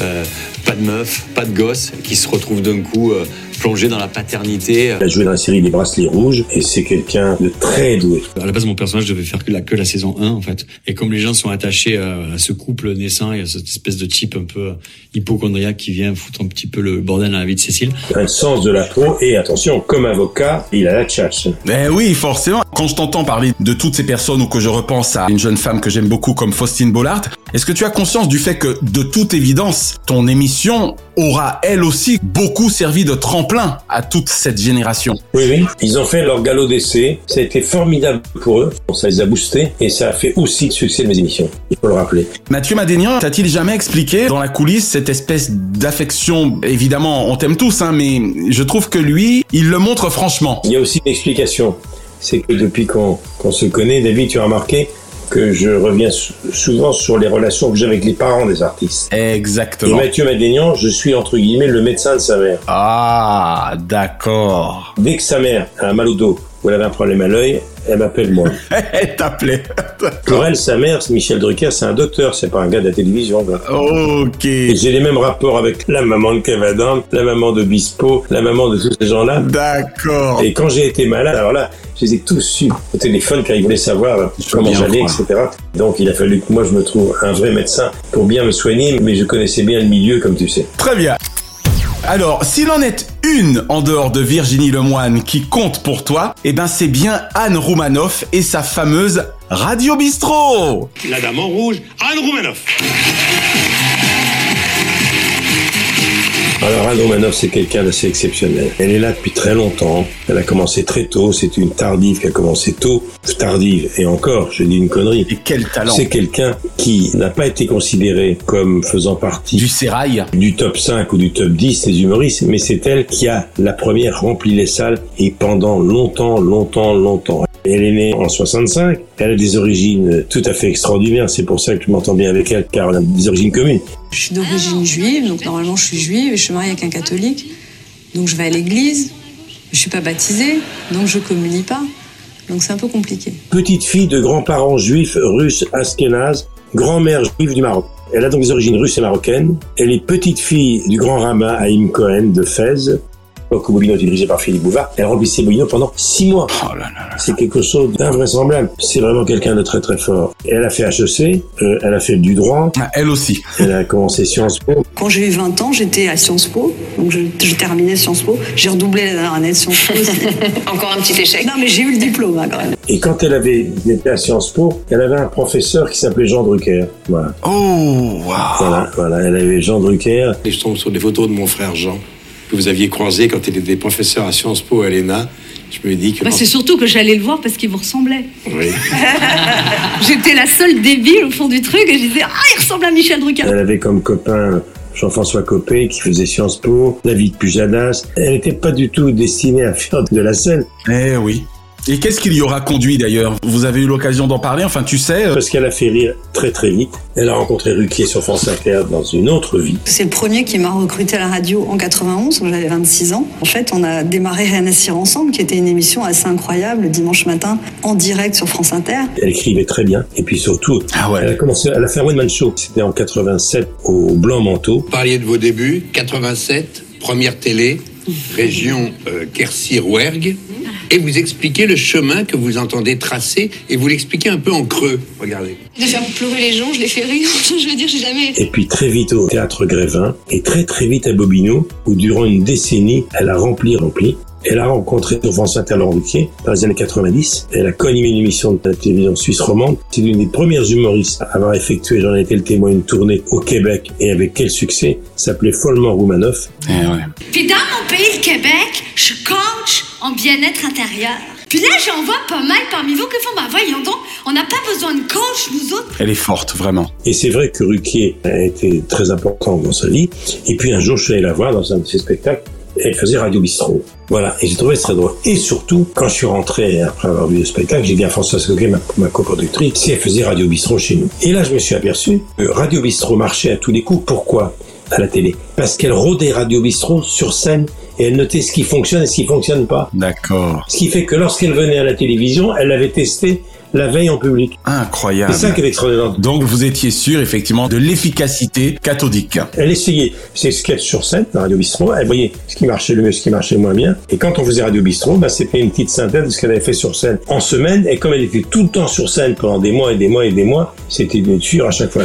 euh, pas de meuf, pas de gosse, qui se retrouve d'un coup euh, plongé dans la paternité.
Il a joué dans la série Les Bracelets Rouges et c'est quelqu'un de très doué.
À la base, mon personnage devait faire que la, que la saison 1, en fait. Et comme les gens sont attachés à, à ce couple naissant et à cette espèce de type un peu hypochondriaque qui vient foutre un petit peu le bordel dans la vie de Cécile.
Un sens de la peau et attention, comme avocat, il a la tchatche.
Ben oui, forcément. Quand je t'entends parler de toutes ces personnes ou que je repense à une jeune femme que j'aime beaucoup comme Faustine Bollard, est-ce que tu as conscience du fait que, de toute évidence, ton émission aura elle aussi beaucoup servi de tremplin à toute cette génération
Oui, oui. Ils ont fait leur galop d'essai. Ça a été formidable pour eux. Ça les a boostés et ça a fait aussi le succès de mes émissions. Il faut le rappeler.
Mathieu Madénian, t'a-t-il jamais expliqué dans la coulisse cette espèce d'affection? Évidemment, on t'aime tous, hein, mais je trouve que lui, il le montre franchement.
Il y a aussi une explication. C'est que depuis qu'on qu'on se connaît, David, tu as remarqué que je reviens sou- souvent sur les relations que j'ai avec les parents des artistes. Et
Exactement.
Mathieu Madénian, je suis entre guillemets le médecin de sa mère.
Ah, d'accord.
Dès que sa mère a mal au dos ou elle avait un problème à l'œil, elle m'appelle moi.
Elle t'appelait.
Pour elle, sa mère, Michel Drucker, c'est un docteur, c'est pas un gars de la télévision. quoi.
Ok.
J'ai les mêmes rapports avec la maman de Adam, la maman de Bispo, la maman de tous ces gens-là.
D'accord.
Et quand j'ai été malade, alors là, je les ai tous su au téléphone car ils voulaient savoir comment j'allais, etc. Donc il a fallu que moi je me trouve un vrai médecin pour bien me soigner, mais je connaissais bien le milieu, comme tu sais.
Très bien. Alors, s'il en est une en dehors de Virginie Lemoine qui compte pour toi, eh ben c'est bien Anne Roumanoff et sa fameuse Radio Bistrot.
La dame en rouge, Anne Roumanoff.
Alors Anne Romanoff, c'est quelqu'un d'assez exceptionnel. Elle est là depuis très longtemps. Elle a commencé très tôt. C'est une tardive qui a commencé tôt. Tardive. Et encore, je dis une connerie.
Et quel talent.
C'est quelqu'un qui n'a pas été considéré comme faisant partie
Du sérail.
du top 5 ou du top 10 des humoristes, mais c'est elle qui a la première rempli les salles et pendant longtemps, longtemps, longtemps. Elle est née en 65. Elle a des origines tout à fait extraordinaires. C'est pour ça que je m'entends bien avec elle, car elle a des origines communes.
Je suis d'origine juive, donc normalement je suis juive et je suis mariée avec un catholique. Donc je vais à l'église, je suis pas baptisée, donc je communie pas. Donc c'est un peu compliqué.
Petite fille de grands-parents juifs russes askénazes, grand-mère juive du Maroc. Elle a donc des origines russes et marocaines. Elle est petite fille du grand rabbin Haïm Cohen de Fès. L'époque où Bobino était dirigé par Philippe Bouvard, elle remplissait Bobino pendant six mois. C'est quelque chose d'invraisemblable. C'est vraiment quelqu'un de très très fort. Elle a fait HEC, euh, elle a fait du droit.
Ah, Elle aussi.
Elle a commencé Sciences Po.
Quand j'ai eu 20 ans, j'étais à Sciences Po, donc je, je terminais Sciences Po. J'ai redoublé la dernière année de Sciences Po. Encore un petit échec. Non mais j'ai eu le diplôme hein, quand même.
Et quand elle avait été à Sciences Po, elle avait un professeur qui s'appelait Jean Drucker. Voilà.
Oh, wow.
Voilà, voilà. Elle avait Jean Drucker.
Et je tombe sur des photos de mon frère Jean, que vous aviez croisé quand il était professeur à Sciences Po à l'ENA. Je me dis que.
Bah, c'est surtout que j'allais le voir parce qu'il vous ressemblait.
Oui.
J'étais la seule débile au fond du truc et je disais Ah, il ressemble à Michel Drucker.
Elle avait comme copain Jean-François Copé qui faisait Sciences Po, David Pujadas. Elle n'était pas du tout destinée à faire de la scène.
Eh oui. Et qu'est-ce qui y aura conduit d'ailleurs? Vous avez eu l'occasion d'en parler, enfin tu sais. euh,
Parce qu'elle a fait rire très très vite. Elle a rencontré Ruquier sur France Inter dans une autre vie.
C'est le premier qui m'a recruté à la radio en 91, quand j'avais 26 ans. En fait, on a démarré Rien à cire ensemble, qui était une émission assez incroyable le dimanche matin en direct sur France Inter.
Elle écrivait très bien. Et puis surtout,
Ah ouais.
elle a commencé, elle a fait un one-man show. C'était en 87 au Blanc Manteau.
Vous parliez de vos débuts, 87, première télé, région euh, Quercy-Rouergue, et vous expliquez le chemin que vous entendez tracer, et vous l'expliquez un peu en creux. Regardez.
De faire pleurer les gens, je les fais rire. je veux dire, j'ai jamais.
Et puis très vite au théâtre Grévin. Et très très vite à Bobino, où durant une décennie, elle a rempli, rempli. Elle a rencontré sur France Inter Laurent Ruquier dans les années 90. Elle a co-animé une émission de la télévision suisse romande. C'est l'une des premières humoristes à avoir effectué, j'en ai été le témoin, une tournée au Québec. Et avec quel succès? S'appelait Follement Roumanoff.
Eh ouais.
Puis dans mon pays, le Québec, je coach en bien-être intérieur. Puis là, j'en vois pas mal parmi vous qui font Bah voyons donc, on n'a pas besoin de coach, nous autres.
Elle est forte, vraiment.
Et c'est vrai que Ruquier a été très important dans sa vie. Et puis un jour, je suis allé la voir dans un de ses spectacles. Elle faisait Radio Bistrot. Voilà. Et j'ai trouvé ça très drôle. Et surtout, quand je suis rentré après avoir vu le spectacle, j'ai dit à Françoise Coquet, ma, ma coproductrice, si elle faisait Radio Bistrot chez nous. Et là, je me suis aperçu que Radio Bistrot marchait à tous les coups. Pourquoi? À la télé. Parce qu'elle rôdait Radio Bistrot sur scène et elle notait ce qui fonctionne et ce qui fonctionne pas.
D'accord.
Ce qui fait que lorsqu'elle venait à la télévision, elle l'avait testé la veille en public.
Incroyable.
C'est ça qui est extraordinaire.
Donc vous étiez sûr effectivement de l'efficacité cathodique.
Elle essayait ses sketchs sur scène, dans Radio Bistrot, elle voyait ce qui marchait le mieux, ce qui marchait le moins bien. Et quand on faisait Radio Bistrot, bah, c'était une petite synthèse de ce qu'elle avait fait sur scène en semaine. Et comme elle était tout le temps sur scène pendant des mois et des mois et des mois, c'était une tuure à chaque fois.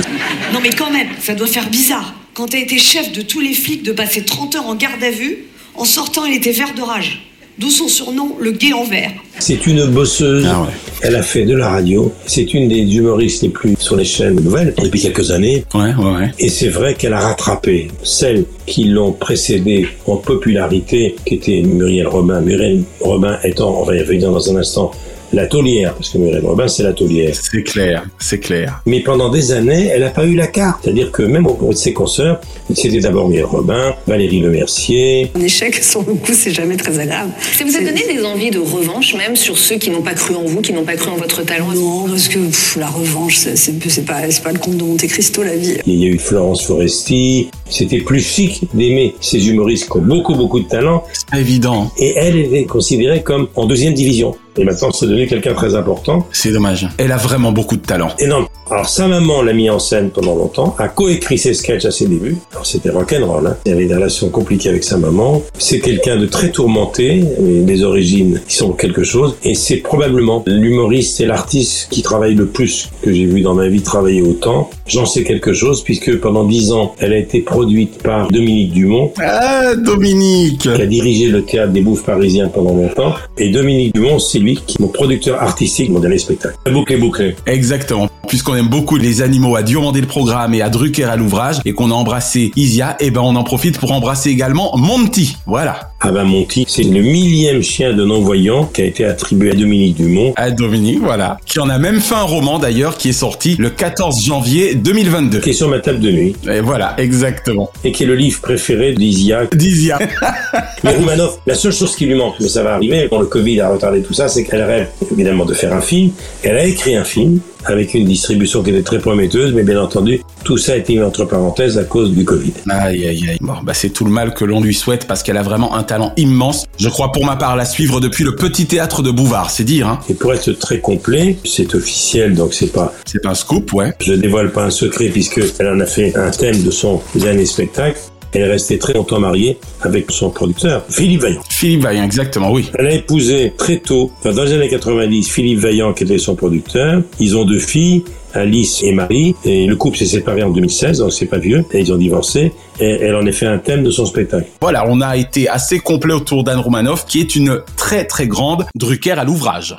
Non mais quand même, ça doit faire bizarre. Quand t'as été chef de tous les flics de passer 30 heures en garde à vue, en sortant il était vert de rage. D'où son surnom, le gay en vert.
C'est une bosseuse.
Ah
Elle a fait de la radio. C'est une des humoristes les plus sur les chaînes nouvelles depuis quelques années.
Ouais, ouais, ouais.
Et c'est vrai qu'elle a rattrapé celles qui l'ont précédée en popularité, qui était Muriel Robin. Muriel Robin étant, on va y revenir dans un instant, la taulière, parce que Muriel Robin, c'est la taulière.
C'est clair, c'est clair.
Mais pendant des années, elle n'a pas eu la carte. C'est-à-dire que même auprès de ses consoeurs, c'était d'abord Muriel Robin, Valérie Lemercier,
Un échec sur le coup, c'est jamais très agréable.
Ça vous a donné des envies de revanche, même sur ceux qui n'ont pas cru en vous, qui n'ont pas cru en votre talent?
Non, parce que pff, la revanche, c'est pas, c'est pas le conte de Monte Cristo, la vie.
Il y a eu Florence Foresti. C'était plus chic d'aimer ces humoristes qui ont beaucoup, beaucoup de talent.
C'est évident.
Et elle était considérée comme en deuxième division. Et maintenant, c'est devenu quelqu'un de très important.
C'est dommage. Elle a vraiment beaucoup de talent.
Énorme. Alors, sa maman l'a mis en scène pendant longtemps, a coécrit ses sketchs à ses débuts. Alors, c'était rock'n'roll, hein. Il y avait des relations compliquées avec sa maman. C'est quelqu'un de très tourmenté, des origines qui sont quelque chose. Et c'est probablement l'humoriste et l'artiste qui travaille le plus que j'ai vu dans ma vie travailler autant. J'en sais quelque chose puisque pendant dix ans, elle a été produite par Dominique Dumont.
Ah, Dominique
Qui a dirigé le théâtre des Bouffes parisiens pendant longtemps. Et Dominique Dumont, c'est lui qui est mon producteur artistique mon dernier spectacle. La boucle est bouclée.
Exactement. Puisqu'on aime beaucoup les animaux à Diomandé le programme et à Drucker à l'ouvrage et qu'on a embrassé Isia, et ben on en profite pour embrasser également Monty. Voilà.
Ah ben Monty, c'est le millième chien de non-voyant qui a été attribué à Dominique Dumont.
À Dominique, voilà. Qui en a même fait un roman d'ailleurs qui est sorti le 14 janvier 2022.
Qui est sur ma table de nuit.
Et voilà, exactement.
Et qui est le livre préféré d'Isia.
D'Isia.
Mais Roumanoff, la seule chose qui lui manque, mais ça va arriver, le Covid a retardé tout ça, c'est qu'elle rêve évidemment de faire un film. Elle a écrit un film avec une distribution qui était très prometteuse, mais bien entendu, tout ça a été mis entre parenthèses à cause du Covid.
Aïe, aïe, aïe. Bon, bah, c'est tout le mal que l'on lui souhaite parce qu'elle a vraiment un talent immense. Je crois pour ma part la suivre depuis le petit théâtre de Bouvard, c'est dire, hein.
Et pour être très complet, c'est officiel, donc c'est pas...
C'est pas un scoop, ouais.
Je dévoile pas un secret puisque elle en a fait un thème de son dernier spectacle. Elle est restée très longtemps mariée avec son producteur, Philippe Vaillant.
Philippe Vaillant, exactement, oui.
Elle a épousé très tôt, enfin, dans les années 90, Philippe Vaillant qui était son producteur. Ils ont deux filles, Alice et Marie, et le couple s'est séparé en 2016, donc c'est pas vieux, et ils ont divorcé, et elle en a fait un thème de son spectacle.
Voilà, on a été assez complet autour d'Anne Romanoff, qui est une très très grande Drucker à l'ouvrage.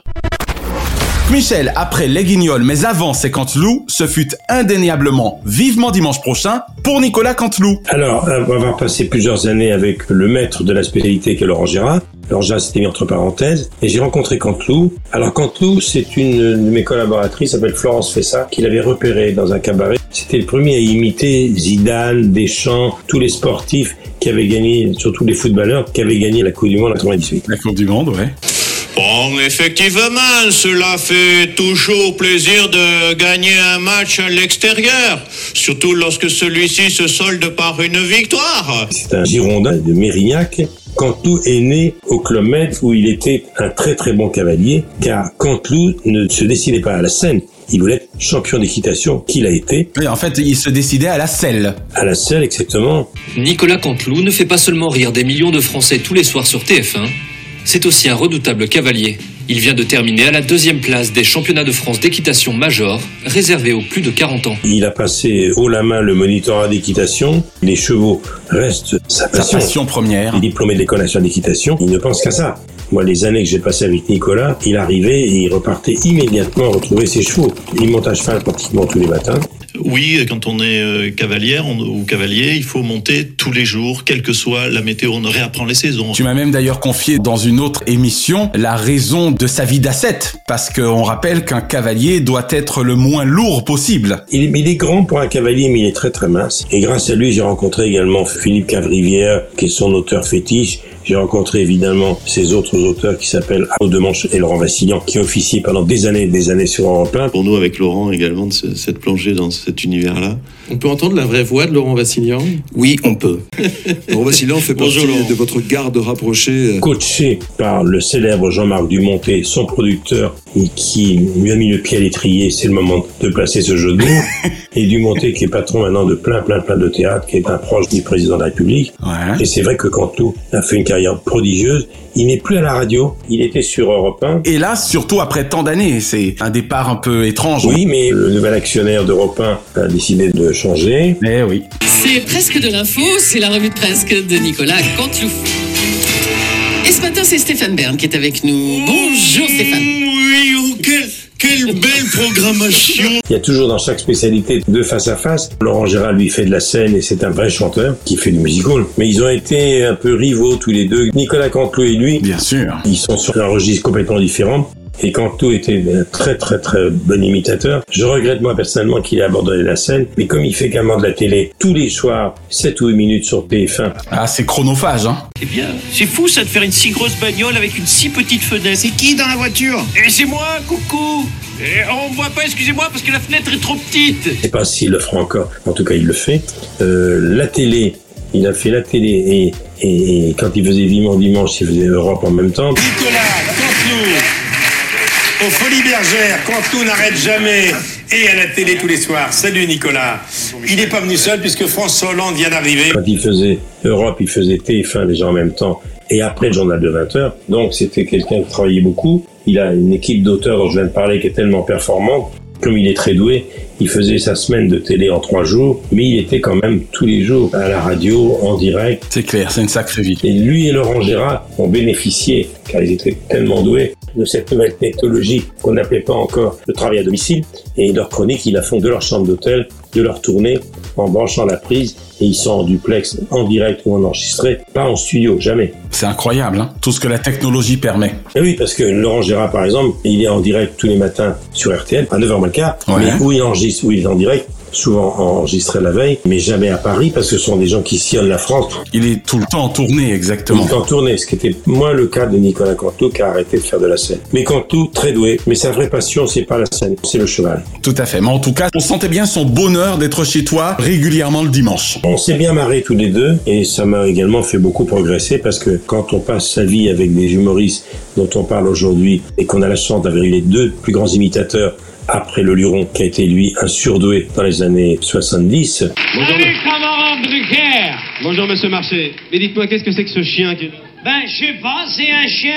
Michel, après Les Guignols, mais avant C'est Canteloup, ce fut indéniablement vivement dimanche prochain pour Nicolas Canteloup.
Alors, on va avoir passé plusieurs années avec le maître de la spécialité qui est Laurent Gérard. Laurent Gérard s'était mis entre parenthèses, et j'ai rencontré Canteloup. Alors Canteloup, c'est une de mes collaboratrices, s'appelle Florence Fessa, qui l'avait repéré dans un cabaret. C'était le premier à imiter Zidane, Deschamps, tous les sportifs qui avaient gagné, surtout les footballeurs, qui avaient gagné la Coupe du Monde en 98.
La Coupe du Monde, ouais.
Bon, effectivement, cela fait toujours plaisir de gagner un match à l'extérieur, surtout lorsque celui-ci se solde par une victoire.
C'est un Girondin de Mérignac. Canteloup est né au Club Med où il était un très très bon cavalier, car Canteloup ne se décidait pas à la scène. Il voulait être champion d'équitation, qu'il a été.
Mais en fait, il se décidait à la selle.
À la selle, exactement.
Nicolas Canteloup ne fait pas seulement rire des millions de Français tous les soirs sur TF1, c'est aussi un redoutable cavalier. Il vient de terminer à la deuxième place des championnats de France d'équitation major, réservés aux plus de 40 ans.
Il a passé haut la main le monitorat d'équitation. Les chevaux restent sa passion.
passion première.
Il est diplômé de l'école nationale d'équitation. Il ne pense qu'à ça. Moi, les années que j'ai passées avec Nicolas, il arrivait et il repartait immédiatement retrouver ses chevaux. Il monte à cheval pratiquement tous les matins.
Oui, quand on est euh, cavalière on- ou cavalier, il faut monter tous les jours, quelle que soit la météo. On réapprend les saisons.
Tu m'as même d'ailleurs confié dans une autre émission la raison de sa vie d'ascète, parce qu'on rappelle qu'un cavalier doit être le moins lourd possible.
Il, est- il est grand pour un cavalier, mais il est très très mince. Et grâce à lui, j'ai rencontré également Philippe Cavrivière, qui est son auteur fétiche. J'ai rencontré évidemment ses autres auteurs qui s'appellent Arnaud Demanche et Laurent Vassillan, qui officié pendant des années et des années sur Europe 1.
Pour nous, avec Laurent également, de cette plongée dans
cet univers-là.
On peut entendre la vraie voix de Laurent Vassilian
Oui, on peut. Laurent Vassilian fait partie de votre garde rapprochée.
Coaché par le célèbre Jean-Marc Dumonté, son producteur, et qui lui a mis le pied à l'étrier, c'est le moment de placer ce jeu de mots. et Dumonté qui est patron maintenant de plein, plein, plein de théâtres, qui est un proche du président de la République. Et c'est vrai que Cantou a fait une carrière prodigieuse. Il n'est plus à la radio, il était sur Europe 1.
Et là, surtout après tant d'années, c'est un départ un peu étrange.
Oui, mais le nouvel actionnaire d'Europe 1 a décidé de changer.
Eh oui.
C'est presque de l'info, c'est la revue de presse de Nicolas Canteloup. Et ce matin, c'est Stéphane Bern qui est avec nous. Bonjour Stéphane.
Oh, quelle, quelle belle programmation
Il y a toujours dans chaque spécialité deux face à face. Laurent Gérard lui fait de la scène et c'est un vrai chanteur qui fait du musical. Mais ils ont été un peu rivaux tous les deux. Nicolas Canteloup et lui.
Bien sûr.
Ils sont sur un registre complètement différent. Et Canto était un très très très bon imitateur. Je regrette moi personnellement qu'il ait abandonné la scène, mais comme il fait également de la télé tous les soirs, 7 ou 8 minutes sur TF1.
Ah, c'est chronophage, hein
Eh bien, c'est fou ça de faire une si grosse bagnole avec une si petite fenêtre. C'est qui dans la voiture? Et c'est moi, coucou Et on voit pas, excusez-moi, parce que la fenêtre est trop petite.
Je sais pas s'il le fera encore, en tout cas il le fait. Euh, la télé, il a fait la télé et, et, et quand il faisait Vivement Dimanche, il faisait Europe en même temps.
Nicolas aux Folies Bergères, Canteloup n'arrête jamais et à la télé tous les soirs. Salut Nicolas. Il n'est pas venu seul puisque François Hollande vient d'arriver.
Quand il faisait Europe, il faisait TF1 déjà en même temps et après le journal de 20 heures. Donc c'était quelqu'un qui travaillait beaucoup. Il a une équipe d'auteurs dont je viens de parler qui est tellement performante. Comme il est très doué, il faisait sa semaine de télé en trois jours, mais il était quand même tous les jours à la radio, en direct.
C'est clair, c'est une sacrée vie.
Et lui et Laurent Gérard ont bénéficié, car ils étaient tellement doués, de cette nouvelle technologie qu'on n'appelait pas encore le travail à domicile. Et leur chronique, ils la font de leur chambre d'hôtel, de leur tournée, en branchant la prise, et ils sont en duplex, en direct ou en enregistré, pas en studio, jamais.
C'est incroyable, hein tout ce que la technologie permet.
Et oui, parce que Laurent Gérard, par exemple, il est en direct tous les matins sur RTL, à 9h moins le quart,
Ouais.
mais où il enregistre, où il est en direct, souvent enregistré la veille, mais jamais à Paris, parce que ce sont des gens qui sillonnent la France.
Il est tout le temps en tournée, exactement.
Il est en tournée, ce qui était moins le cas de Nicolas Cantou, qui a arrêté de faire de la scène. Mais Cantou, très doué, mais sa vraie passion, c'est pas la scène, c'est le cheval.
Tout à fait. Mais en tout cas, on sentait bien son bonheur d'être chez toi régulièrement le dimanche.
On s'est bien marré tous les deux et ça m'a également fait beaucoup progresser parce que quand on passe sa vie avec des humoristes dont on parle aujourd'hui et qu'on a la chance d'avoir eu les deux plus grands imitateurs après le Luron qui a été lui un surdoué dans les années 70.
Bonjour, camarade Drucker
Bonjour, monsieur Marché. Mais dites-moi, qu'est-ce que c'est que ce chien qui...
Ben, je sais pas, c'est un chien...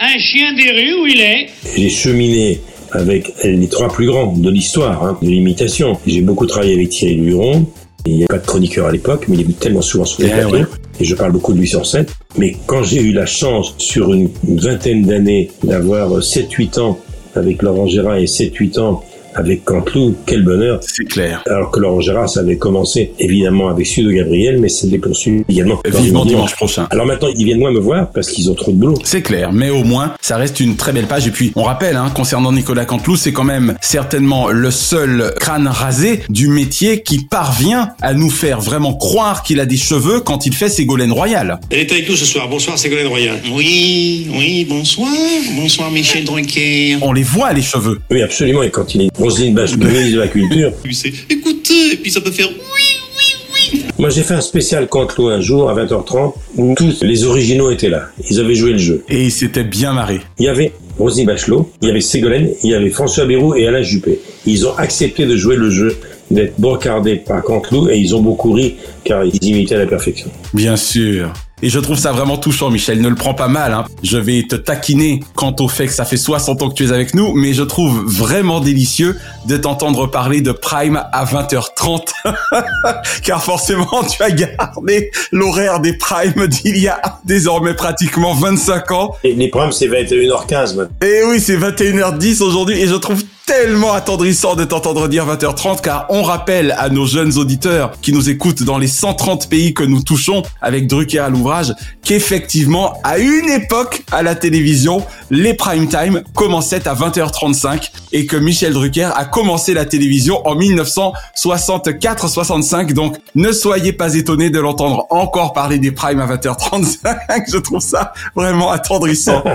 Un chien des rues où il est.
J'ai cheminé avec les trois plus grands de l'histoire hein, de l'imitation. J'ai beaucoup travaillé avec Thierry Luron. Il n'y avait pas de chroniqueur à l'époque, mais il est tellement souvent sur les plateaux.
ouais.
Et je parle beaucoup de lui sur scène. Mais quand j'ai eu la chance, sur une, une vingtaine d'années, d'avoir 7-8 ans avec Laurent Gérard et 7-8 ans avec Canteloup, quel bonheur.
C'est clair.
Alors que Laurent Gérard, ça avait commencé évidemment avec Sud de Gabriel, mais c'était poursuivi également. dans
Vivement
le
dimanche prochain.
Alors maintenant, ils viennent moins me voir parce qu'ils ont trop de boulot.
C'est clair, mais au moins, ça reste une très belle page. Et puis, on rappelle, hein, concernant Nicolas Canteloup, c'est quand même certainement le seul crâne rasé du métier qui parvient à nous faire vraiment croire qu'il a des cheveux quand il fait ses gaulènes royales.
Elle est avec nous ce soir. Bonsoir, Ségolène Royal.
Oui, oui, bonsoir. Bonsoir, Michel Drucker.
On les voit, les cheveux.
Oui, absolument. Et quand il est Roselyne Bachelot, ministre de la Culture,
Puis c'est écoutez, et puis ça peut faire oui.
Moi, j'ai fait un spécial Canteloup un jour à 20h30 où tous les originaux étaient là. Ils avaient joué le jeu.
Et il s'était bien marré.
Il y avait Roselyne Bachelot, il y avait Ségolène, il y avait François Bayrou et Alain Juppé. Ils ont accepté de jouer le jeu, d'être brocardés par Canteloup et ils ont beaucoup ri car ils imitaient à la perfection.
Bien sûr. Et je trouve ça vraiment touchant, Michel. Ne le prends pas mal. Hein. Je vais te taquiner quant au fait que ça fait 60 ans que tu es avec nous, mais je trouve vraiment délicieux de t'entendre parler de Prime à 20h30. Car forcément, tu as gardé l'horaire des Primes d'il y a désormais pratiquement 25 ans.
Et les programmes, c'est 21h15 maintenant.
Et oui, c'est 21h10 aujourd'hui et je trouve tellement attendrissant de t'entendre dire 20h30 car on rappelle à nos jeunes auditeurs qui nous écoutent dans les 130 pays que nous touchons avec Drucker à l'ouvrage qu'effectivement à une époque à la télévision les prime time commençaient à 20h35 et que Michel Drucker a commencé la télévision en 1964-65 donc ne soyez pas étonnés de l'entendre encore parler des primes à 20h35 je trouve ça vraiment attendrissant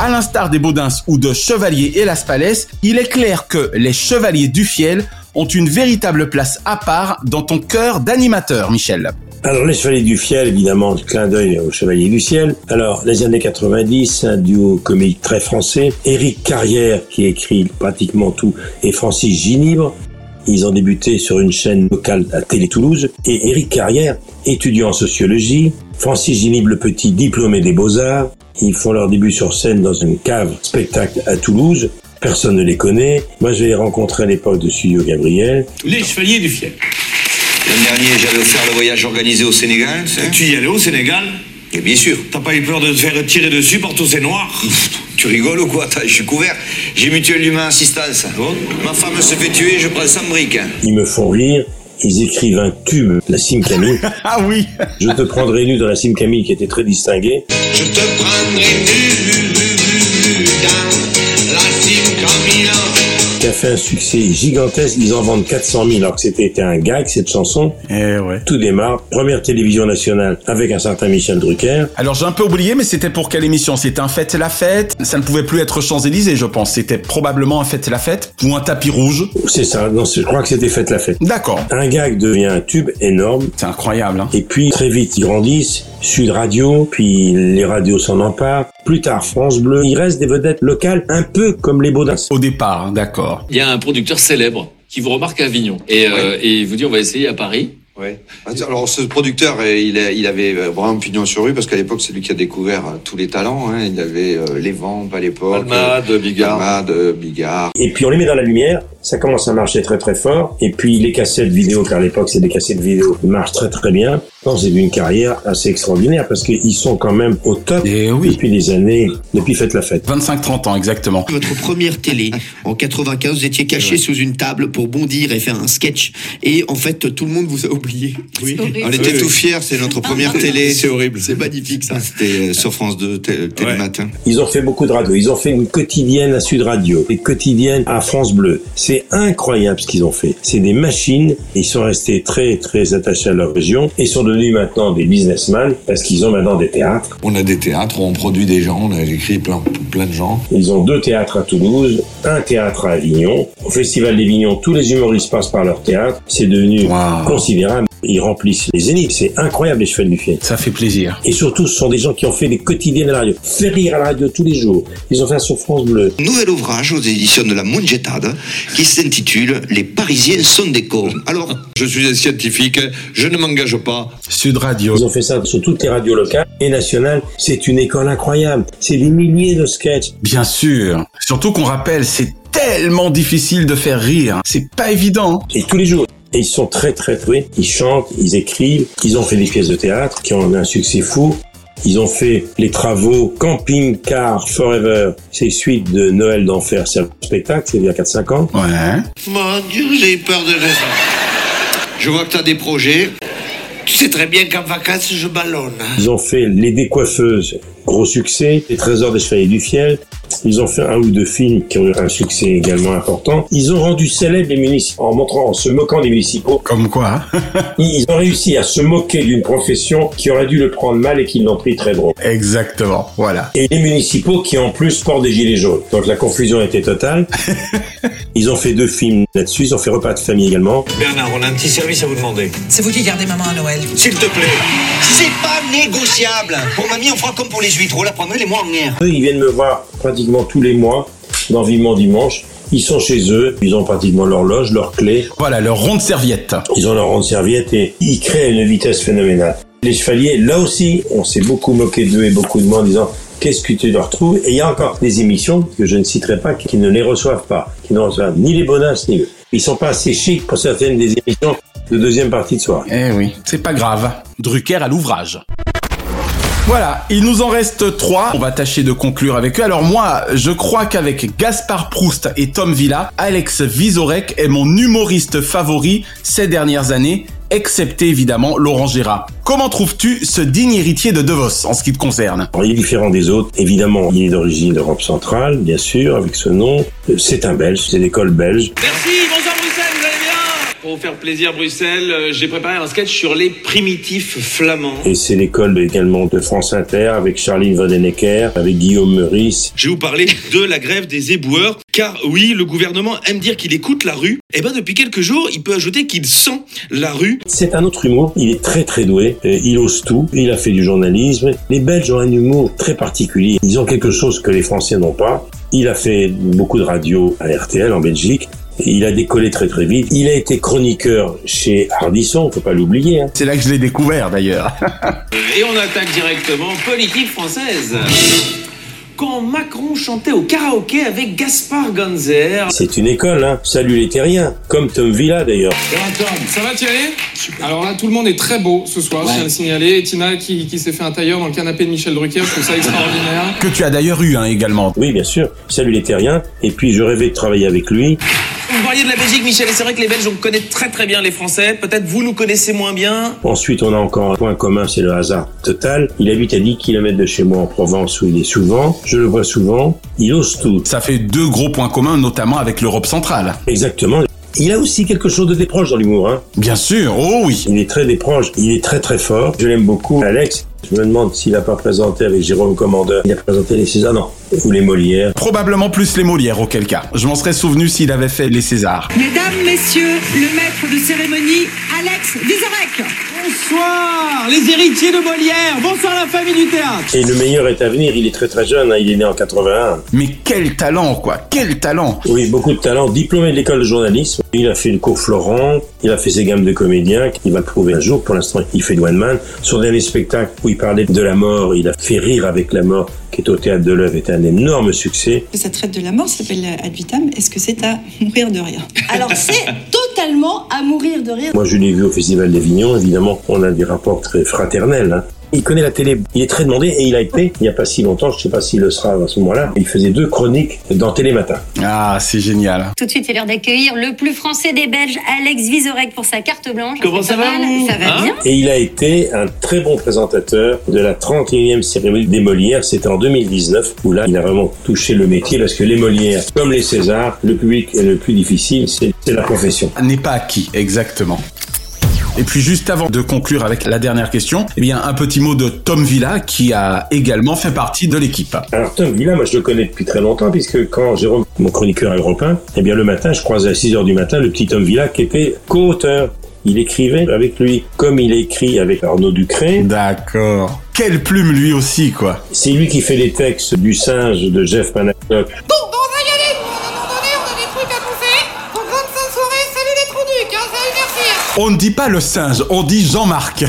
à l'instar des Baudins ou de Chevalier et Las Palais, il est clair que les Chevaliers du Fiel ont une véritable place à part dans ton cœur d'animateur, Michel.
Alors, les Chevaliers du Fiel, évidemment, clin d'œil aux Chevaliers du Ciel. Alors, les années 90, un duo comique très français. Éric Carrière, qui écrit pratiquement tout, et Francis Ginibre. Ils ont débuté sur une chaîne locale à Télé Toulouse. Et Éric Carrière, étudiant en sociologie. Francis Ginibre, le petit diplômé des Beaux-Arts. Ils font leur début sur scène dans une cave spectacle à Toulouse. Personne ne les connaît. Moi, je les ai rencontrés à l'époque de Studio Gabriel.
Les Chevaliers du Fiel.
L'an dernier, j'avais offert le voyage organisé au Sénégal.
Tu y allais au Sénégal?
Et bien sûr.
T'as pas eu peur de te faire tirer dessus par tous ces noirs?
Tu rigoles ou quoi Attends, Je suis couvert. J'ai mutuelle d'humain assistance. Ma femme se fait tuer, je prends 100 briques.
Ils me font rire. Ils écrivent un tube, la Sim Camille.
ah oui
Je te prendrai nu dans la Sim Camille qui était très distinguée.
Je te prendrai nu
fait un succès gigantesque. Ils en vendent 400 000 alors que c'était un gag cette chanson.
Eh ouais.
Tout démarre. Première télévision nationale avec un certain Michel Drucker.
Alors j'ai un peu oublié, mais c'était pour quelle émission? C'était un Fête la Fête? Ça ne pouvait plus être Champs-Élysées, je pense. C'était probablement un Fête la Fête ou un tapis rouge.
C'est ça. Non, je crois que c'était Fête la Fête.
D'accord.
Un gag devient un tube énorme.
C'est incroyable. Hein.
Et puis très vite ils grandissent. Sud Radio, puis les radios s'en emparent. Plus tard France Bleu. Il reste des vedettes locales, un peu comme les Baudins.
Au départ, hein, d'accord.
Il y a un producteur célèbre qui vous remarque à Avignon et, euh, et il vous dit on va essayer à Paris.
Ouais. Alors ce producteur, euh, il, a- il avait euh, vraiment pignon sur rue parce qu'à l'époque c'est lui qui a découvert euh, tous les talents. hein. Il avait euh, les ventes à l'époque.
Almade, Bigard.
Almade, euh, Bigard.
Et puis on les met dans la lumière, ça commence à marcher très très fort. Et puis les cassettes vidéo, car à l'époque c'est des cassettes vidéo, marchent très très bien. Non, c'est une carrière assez extraordinaire parce qu'ils sont quand même au top depuis des années, depuis Faites la Fête.
25-30 ans exactement.
Votre première télé, en 95, vous étiez caché sous une table pour bondir et faire un sketch. Et en fait, tout le monde vous a oublié. Oui.
On était tout fiers, c'est notre première télé.
C'est horrible. C'est magnifique ça.
C'était euh, sur France 2, té- Télématin.
Ils ont fait beaucoup de radio. Ils ont fait une quotidienne à Sud Radio, des quotidiennes à France Bleu. C'est incroyable ce qu'ils ont fait. C'est des machines. Ils sont restés très très attachés à leur région et sont devenus maintenant des businessmen parce qu'ils ont maintenant des théâtres.
On a des théâtres, on produit des gens, on a écrit plein, plein de gens.
Ils ont deux théâtres à Toulouse, un théâtre à Avignon. Au Festival d'Avignon, tous les humoristes passent par leur théâtre. C'est devenu considérable. Ils remplissent les zéniths. C'est incroyable les chevaliers du fiel.
Ça fait plaisir.
Et surtout, ce sont des gens qui ont fait des quotidiennes à la radio. Faire rire à la radio tous les jours. Ils ont fait ça sur France Bleu.
Nouvel ouvrage aux éditions de la Mongetade qui s'intitule Les Parisiens sont des cons. Alors,
Je suis un scientifique, je ne m'engage pas.
Sud Radio.
Ils ont fait ça sur toutes les radios locales et nationales. C'est une école incroyable. C'est des milliers de sketchs.
Bien sûr. Surtout qu'on rappelle, c'est tellement difficile de faire rire. C'est pas évident.
Et tous les jours. Et ils sont très très doués. Ils chantent, ils écrivent. Ils ont fait des pièces de théâtre qui ont un succès fou. Ils ont fait les travaux Camping Car Forever. C'est suite de Noël d'Enfer. C'est un spectacle, c'est il y a 4-5 ans.
Ouais.
mon Dieu, j'ai peur de ça. Je vois que tu as des projets. Tu sais très bien qu'en vacances, je ballonne.
Ils ont fait Les Décoiffeuses, gros succès. Les Trésors des Chevaliers du Fiel. Ils ont fait un ou deux films qui ont eu un succès également important. Ils ont rendu célèbres les municipaux en montrant, en se moquant des municipaux.
Comme quoi hein.
Ils ont réussi à se moquer d'une profession qui aurait dû le prendre mal et qui l'ont pris très drôle.
Exactement. Voilà.
Et les municipaux qui en plus portent des gilets jaunes. Donc la confusion était totale. Ils ont fait deux films là-dessus. Ils ont fait Repas de famille également.
Bernard, on a un petit service à vous demander.
C'est vous qui gardez maman à Noël.
S'il te plaît.
C'est pas négociable. Pour mamie, on fera comme pour les la en air.
Eux, ils viennent me voir pratiquement tous les mois dans Vivement Dimanche. Ils sont chez eux, ils ont pratiquement leur loge, leur clé.
Voilà, leur ronde serviette.
Ils ont leur ronde serviette et ils créent une vitesse phénoménale. Les chevaliers, là aussi, on s'est beaucoup moqué d'eux et beaucoup de moi en disant qu'est-ce que tu leur trouves? Et il y a encore des émissions que je ne citerai pas qui ne les reçoivent pas, qui ne reçoivent ni les bonasses ni eux. Ils sont pas assez chics pour certaines des émissions de deuxième partie de soirée.
Eh oui, c'est pas grave. Drucker à l'ouvrage. Voilà, il nous en reste trois. On va tâcher de conclure avec eux. Alors moi, je crois qu'avec Gaspard Proust et Tom Villa, Alex Vizorek est mon humoriste favori ces dernières années, excepté évidemment Laurent Gérard. Comment trouves-tu ce digne héritier de DeVos en ce qui te concerne?
Alors, il est différent des autres. Évidemment, il est d'origine d'Europe centrale, bien sûr, avec ce nom. Euh, C'est un Belge, c'est l'école belge.
Merci, bonsoir Bruxelles, vous allez bien Pour vous faire plaisir, Bruxelles, euh, j'ai préparé un sketch sur les primitifs flamands.
Et c'est l'école également de France Inter avec Charline Vandenecker, avec Guillaume Meurice.
Je vais vous parler de la grève des éboueurs, car oui, le gouvernement aime dire qu'il écoute la rue. Et ben depuis quelques jours, il peut ajouter qu'il sent la rue.
C'est un autre humour, il est très très doué, Euh, il ose tout, il a fait du journalisme. Les Belges ont un humour très particulier, ils ont quelque chose que les Français n'ont pas. Il a fait beaucoup de radio à RTL en Belgique. Il a décollé très très vite. Il a été chroniqueur chez Hardisson, faut pas l'oublier. hein.
C'est là que je l'ai découvert d'ailleurs.
Et on attaque directement politique française. Quand Macron chantait au karaoké avec Gaspard Ganzer.
C'est une école, hein. Salut les terriens, comme Tom Villa d'ailleurs.
Ça va Thierry? Alors là, tout le monde est très beau ce soir, je tiens à le signaler. Et Tina qui, qui s'est fait un tailleur dans le canapé de Michel Drucker, je trouve ça extraordinaire.
Que tu as d'ailleurs eu hein, également.
Oui, bien sûr. Salut les terriens. Et puis je rêvais de travailler avec lui.
Vous parliez de la Belgique, Michel, et c'est vrai que les Belges, on connaît très très bien les Français. Peut-être vous nous connaissez moins bien.
Ensuite, on a encore un point commun, c'est le hasard total. Il habite à 10 km de chez moi en Provence où il est souvent. Je le vois souvent. Il ose tout.
Ça fait deux gros points communs, notamment avec l'Europe centrale.
Exactement. Il a aussi quelque chose de déproche dans l'humour. Hein.
Bien sûr, oh oui.
Il est très déproche, il est très très fort. Je l'aime beaucoup. Alex, je me demande s'il n'a pas présenté avec Jérôme Commandeur. Il a présenté les Césars, non. Ou les Molières.
Probablement plus les Molières, auquel cas. Je m'en serais souvenu s'il avait fait les Césars.
Mesdames, messieurs, le maître de cérémonie, Alex Vizorek.
Bonsoir, les héritiers de Molière. Bonsoir la famille du théâtre.
Et le meilleur est à venir. Il est très très jeune. hein. Il est né en 81.
Mais quel talent, quoi. Quel talent.
Oui, beaucoup de talent. Diplômé de l'école de journalisme. Il a fait le cours Florent. Il a fait ses gammes de comédien. Il va le prouver un jour. Pour l'instant, il fait de one man. Son dernier spectacle où il parlait de la mort, il a fait rire avec la mort, qui est au théâtre de l'œuvre, est un énorme succès.
Ça traite de la mort, ça s'appelle Ad vitam. Est-ce que c'est à mourir de rien
Alors c'est totalement à mourir de rire.
Moi, je l'ai vu au Festival d'Avignon. Évidemment, on a des rapports très fraternels. hein. Il connaît la télé. Il est très demandé et il a été, il n'y a pas si longtemps, je ne sais pas s'il le sera à ce moment-là, il faisait deux chroniques dans Télématin.
Ah, c'est génial.
Tout de suite, c'est l'heure d'accueillir le plus français des Belges, Alex Vizorek, pour sa carte blanche.
Comment ça va,
Ça va
Hein
bien
Et il a été un très bon présentateur de la 31e cérémonie des Molières. C'était en 2019 où là, il a vraiment touché le métier parce que les Molières, comme les Césars, le public est le plus difficile, c'est c'est la profession.
N'est pas acquis, exactement. Et puis juste avant de conclure avec la dernière question, eh bien un petit mot de Tom Villa qui a également fait partie de l'équipe.
Alors Tom Villa, moi je le connais depuis très longtemps puisque quand Jérôme, mon chroniqueur européen, eh bien le matin, je croisais à 6 heures du matin le petit Tom Villa qui était co-auteur. Il écrivait avec lui, comme il écrit avec Arnaud Ducré.
D'accord. Quelle plume lui aussi, quoi.
C'est lui qui fait les textes du singe de Jeff Panaclock.
Bon, bon, on va y aller. On
ne dit pas le singe, on dit Jean-Marc.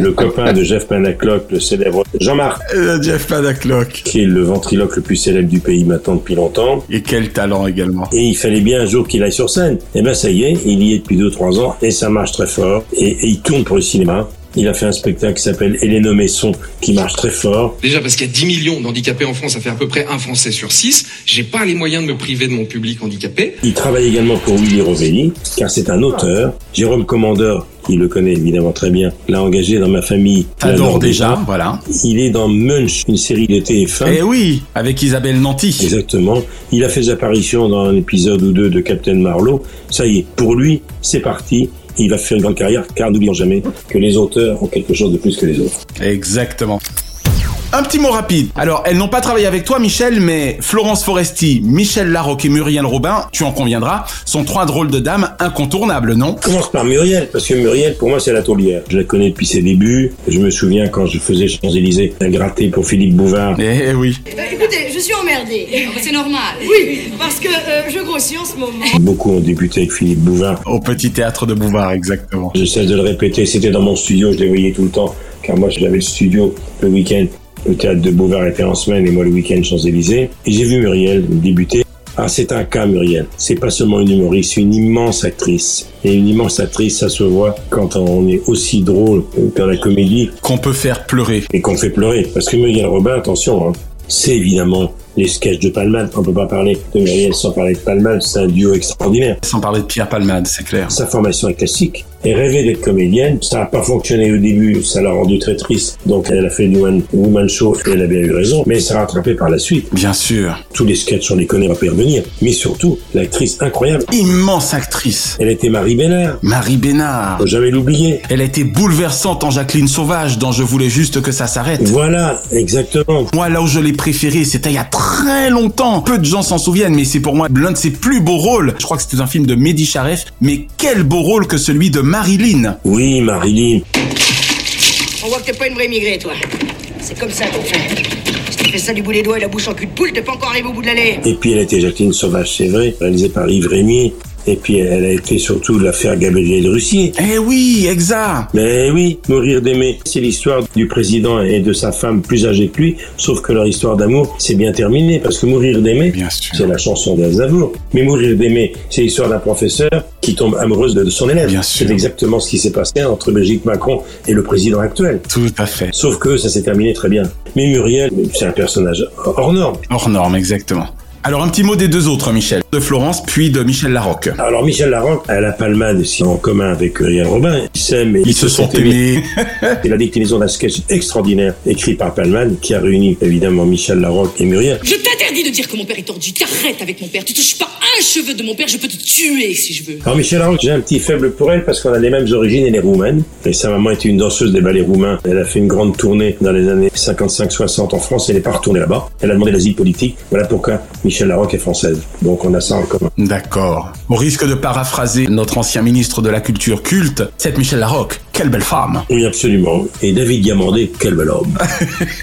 le copain de Jeff Panaclock, le célèbre Jean-Marc.
Euh, Jeff Panaclock.
Qui est le ventriloque le plus célèbre du pays maintenant depuis longtemps.
Et quel talent également.
Et il fallait bien un jour qu'il aille sur scène. Et ben ça y est, il y est depuis 2-3 ans et ça marche très fort. Et, et il tourne pour le cinéma. Il a fait un spectacle qui s'appelle Hélène Messon qui marche très fort.
Déjà parce qu'il y a 10 millions d'handicapés en France, ça fait à peu près un Français sur 6. J'ai pas les moyens de me priver de mon public handicapé.
Il travaille également pour Willy Rovelli, car c'est un auteur. Jérôme Commandeur, qui le connaît évidemment très bien, l'a engagé dans ma famille.
T'adores déjà, voilà.
Il est dans Munch, une série de TF1.
Eh oui, avec Isabelle Nanty.
Exactement. Il a fait des apparitions dans un épisode ou deux de Captain Marlowe. Ça y est, pour lui, c'est parti. Il va faire une grande carrière, car n'oublions jamais que les auteurs ont quelque chose de plus que les autres.
Exactement. Un petit mot rapide. Alors, elles n'ont pas travaillé avec toi, Michel, mais Florence Foresti, Michel Larocque et Muriel Robin, tu en conviendras, sont trois drôles de dames incontournables, non?
Commence par Muriel, parce que Muriel, pour moi, c'est la taulière. Je la connais depuis ses débuts. Je me souviens quand je faisais Champs-Élysées, un gratté pour Philippe Bouvard.
Eh oui.
Euh, écoutez, je suis emmerdée. C'est normal. Oui, parce que euh, je grossis en ce moment.
Beaucoup ont débuté avec Philippe Bouvard.
Au petit théâtre de Bouvard, exactement.
J'essaie de le répéter, c'était dans mon studio, je les voyais tout le temps, car moi j'avais le studio le week-end. Le théâtre de Bouvard était en semaine et moi le week-end Champs-Élysées. Et j'ai vu Muriel débuter. Ah, c'est un cas, Muriel. C'est pas seulement une humoriste, c'est une immense actrice. Et une immense actrice, ça se voit quand on est aussi drôle dans la comédie.
Qu'on peut faire pleurer.
Et qu'on fait pleurer. Parce que Muriel Robin, attention, hein, c'est évidemment les sketchs de Palmade. On peut pas parler de Muriel sans parler de Palmade. C'est un duo extraordinaire.
Sans parler de Pierre Palmade, c'est clair.
Sa formation est classique. Elle rêvait d'être comédienne. Ça n'a pas fonctionné au début. Ça l'a rendue très triste. Donc, elle a fait du One Woman Show et elle a bien eu raison. Mais elle s'est rattrapée par la suite.
Bien sûr.
Tous les sketchs, on les connaît, on pas y revenir. Mais surtout, l'actrice incroyable.
Immense actrice.
Elle était Marie Bénard.
Marie Bénard.
Faut jamais l'oublier.
Elle a été bouleversante en Jacqueline Sauvage, dont je voulais juste que ça s'arrête.
Voilà, exactement.
Moi, là où je l'ai préféré, c'était il y a très longtemps. Peu de gens s'en souviennent, mais c'est pour moi l'un de ses plus beaux rôles. Je crois que c'était un film de Mehdi Charef, mais quel beau rôle que celui de Marilyn.
Oui, Marilyn.
On voit que t'es pas une vraie immigrée, toi. C'est comme ça qu'on fait. Si tu fais ça du bout des doigts et la bouche en cul de poule, t'es pas encore arrivé au bout de l'allée.
Et puis, elle était Jacqueline Sauvage, c'est vrai, réalisée par Yves Rémy. Et puis, elle a été surtout l'affaire Gabriel Russier.
Eh oui, exact.
Mais oui, Mourir d'aimer, c'est l'histoire du président et de sa femme plus âgée que lui, sauf que leur histoire d'amour, c'est bien terminé, parce que Mourir d'aimer, c'est la chanson d'Aznavour. Mais Mourir d'aimer, c'est l'histoire d'un professeur qui tombe amoureuse de son élève. C'est exactement ce qui s'est passé entre Brigitte Macron et le président actuel.
Tout à fait.
Sauf que ça s'est terminé très bien. Mais Muriel, c'est un personnage hors norme.
Hors norme, exactement. Alors un petit mot des deux autres, Michel. De Florence, puis de Michel Larocque.
Alors Michel Larocque a la palmade aussi en commun avec Muriel Robin. Ils s'aiment et
Ils se sont aimés.
C'est la déclinaison d'un sketch extraordinaire écrit par Palman qui a réuni évidemment Michel Larocque et Muriel.
Je t'interdis de dire que mon père est tordu. T'arrêtes avec mon père. Tu touches pas un cheveu de mon père. Je peux te tuer si je veux.
Alors Michel Larocque, j'ai un petit faible pour elle parce qu'on a les mêmes origines, elle est roumaine. Et sa maman était une danseuse des ballets roumains. Elle a fait une grande tournée dans les années 55-60 en France. Elle n'est pas retournée là-bas. Elle a demandé l'asile politique. Voilà pourquoi Michel Larocque est française. Donc on a ça en commun.
D'accord. Au risque de paraphraser notre ancien ministre de la Culture culte, cette Michel Larocque, quelle belle femme.
Oui, absolument. Et David Diamandé, quel bel homme.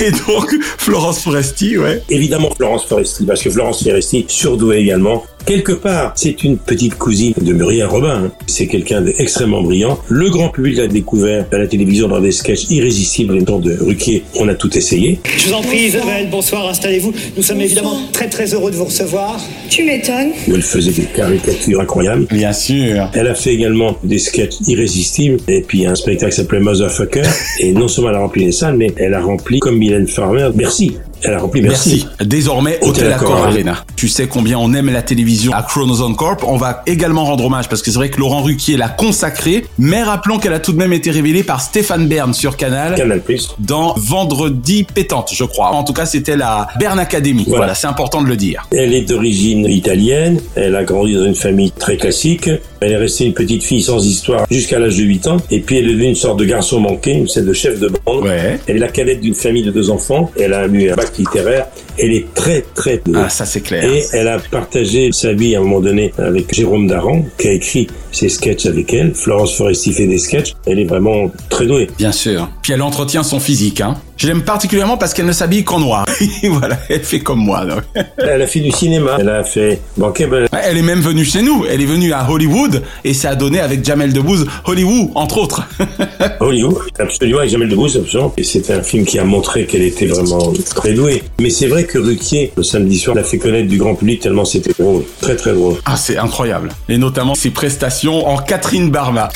Et donc, Florence Foresti, ouais.
Évidemment, Florence Foresti, parce que Florence Foresti, surdouée également. Quelque part, c'est une petite cousine de Muriel Robin. hein. C'est quelqu'un d'extrêmement brillant. Le grand public l'a découvert à la télévision dans des sketchs irrésistibles, les temps de Ruquier. On a tout essayé.
Je vous en prie, Isabelle, bonsoir, installez-vous. Nous sommes évidemment très très heureux de vous recevoir.
Tu m'étonnes.
où elle faisait des caricatures incroyables.
Bien sûr.
Elle a fait également des sketchs irrésistibles et puis un spectacle s'appelait Motherfucker. Et non seulement elle a rempli les salles, mais elle a rempli, comme Mylène Farmer, Bercy. Elle a.
Merci. Désormais, Hôtel Accor Arena. Tu sais combien on aime la télévision à Chronozone Corp. On va également rendre hommage parce que c'est vrai que Laurent Ruquier l'a consacrée. Mais rappelons qu'elle a tout de même été révélée par Stéphane Bern sur Canal.
Canal Plus.
Dans Vendredi pétante, je crois. En tout cas, c'était la Bern Academy. Voilà,
Voilà.
c'est important de le dire.
Elle est d'origine italienne. Elle a grandi dans une famille très classique. Elle est restée une petite fille sans histoire jusqu'à l'âge de 8 ans. Et puis elle est devenue une sorte de garçon manqué, une celle de chef de bande. Elle est la cadette d'une famille de deux enfants. Elle a eu un bac littéraire. Elle est très très douée.
Ah, ça c'est clair.
Et elle a partagé sa vie à un moment donné avec Jérôme Daran, qui a écrit ses sketchs avec elle. Florence Foresti fait des sketchs. Elle est vraiment très douée.
Bien sûr. Puis elle entretient son physique. Hein. Je l'aime particulièrement parce qu'elle ne s'habille qu'en noir. voilà, elle fait comme moi. donc.
Elle a fait du cinéma. Elle a fait Bankable.
Ouais, Elle est même venue chez nous. Elle est venue à Hollywood et ça a donné avec Jamel Debbouze Hollywood, entre autres.
Hollywood, absolument, avec Jamel Debbouze, absolument. Et c'était un film qui a montré qu'elle était vraiment très douée. Mais c'est vrai que Ruquier, le samedi soir, l'a fait connaître du grand public tellement c'était drôle. Très très drôle.
Ah, c'est incroyable. Et notamment ses prestations en Catherine Barma.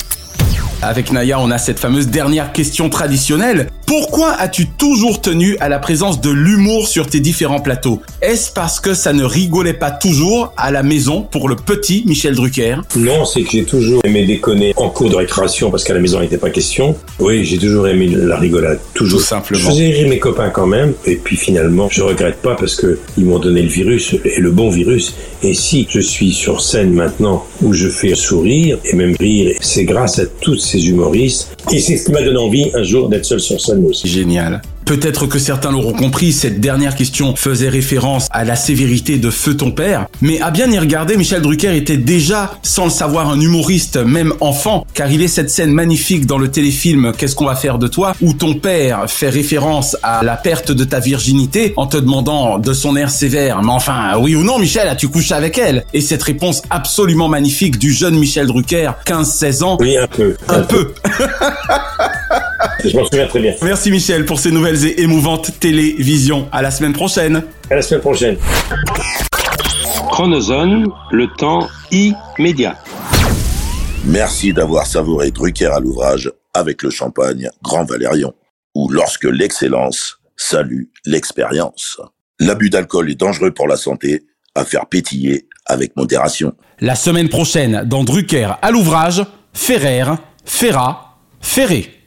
Avec Naya, on a cette fameuse dernière question traditionnelle. Pourquoi as-tu toujours tenu à la présence de l'humour sur tes différents plateaux? Est-ce parce que ça ne rigolait pas toujours à la maison pour le petit Michel Drucker?
Non, c'est que j'ai toujours aimé déconner en cours de récréation parce qu'à la maison il n'était pas question. Oui, j'ai toujours aimé la rigolade, toujours.
Tout simplement.
Je faisais rire mes copains quand même, et puis finalement, je regrette pas parce que ils m'ont donné le virus et le bon virus. Et si je suis sur scène maintenant où je fais sourire et même rire, c'est grâce à tous ces humoristes. Et c'est ce qui m'a donné envie un jour d'être seul sur scène aussi.
Génial. Peut-être que certains l'auront compris, cette dernière question faisait référence à la sévérité de Feu ton père, mais à bien y regarder, Michel Drucker était déjà, sans le savoir, un humoriste, même enfant, car il est cette scène magnifique dans le téléfilm Qu'est-ce qu'on va faire de toi, où ton père fait référence à la perte de ta virginité en te demandant de son air sévère, mais enfin, oui ou non Michel, as-tu couché avec elle? Et cette réponse absolument magnifique du jeune Michel Drucker, 15-16 ans.
Oui, un peu.
Un peu.
Je m'en souviens très bien.
Merci Michel pour ces nouvelles et émouvantes télévisions. À la semaine prochaine.
À la semaine prochaine.
Chronozone, le temps immédiat.
Merci d'avoir savouré Drucker à l'ouvrage avec le champagne Grand Valérion, ou lorsque l'excellence salue l'expérience. L'abus d'alcool est dangereux pour la santé, à faire pétiller avec modération.
La semaine prochaine, dans Drucker à l'ouvrage, Ferrer, Ferrat, Ferré.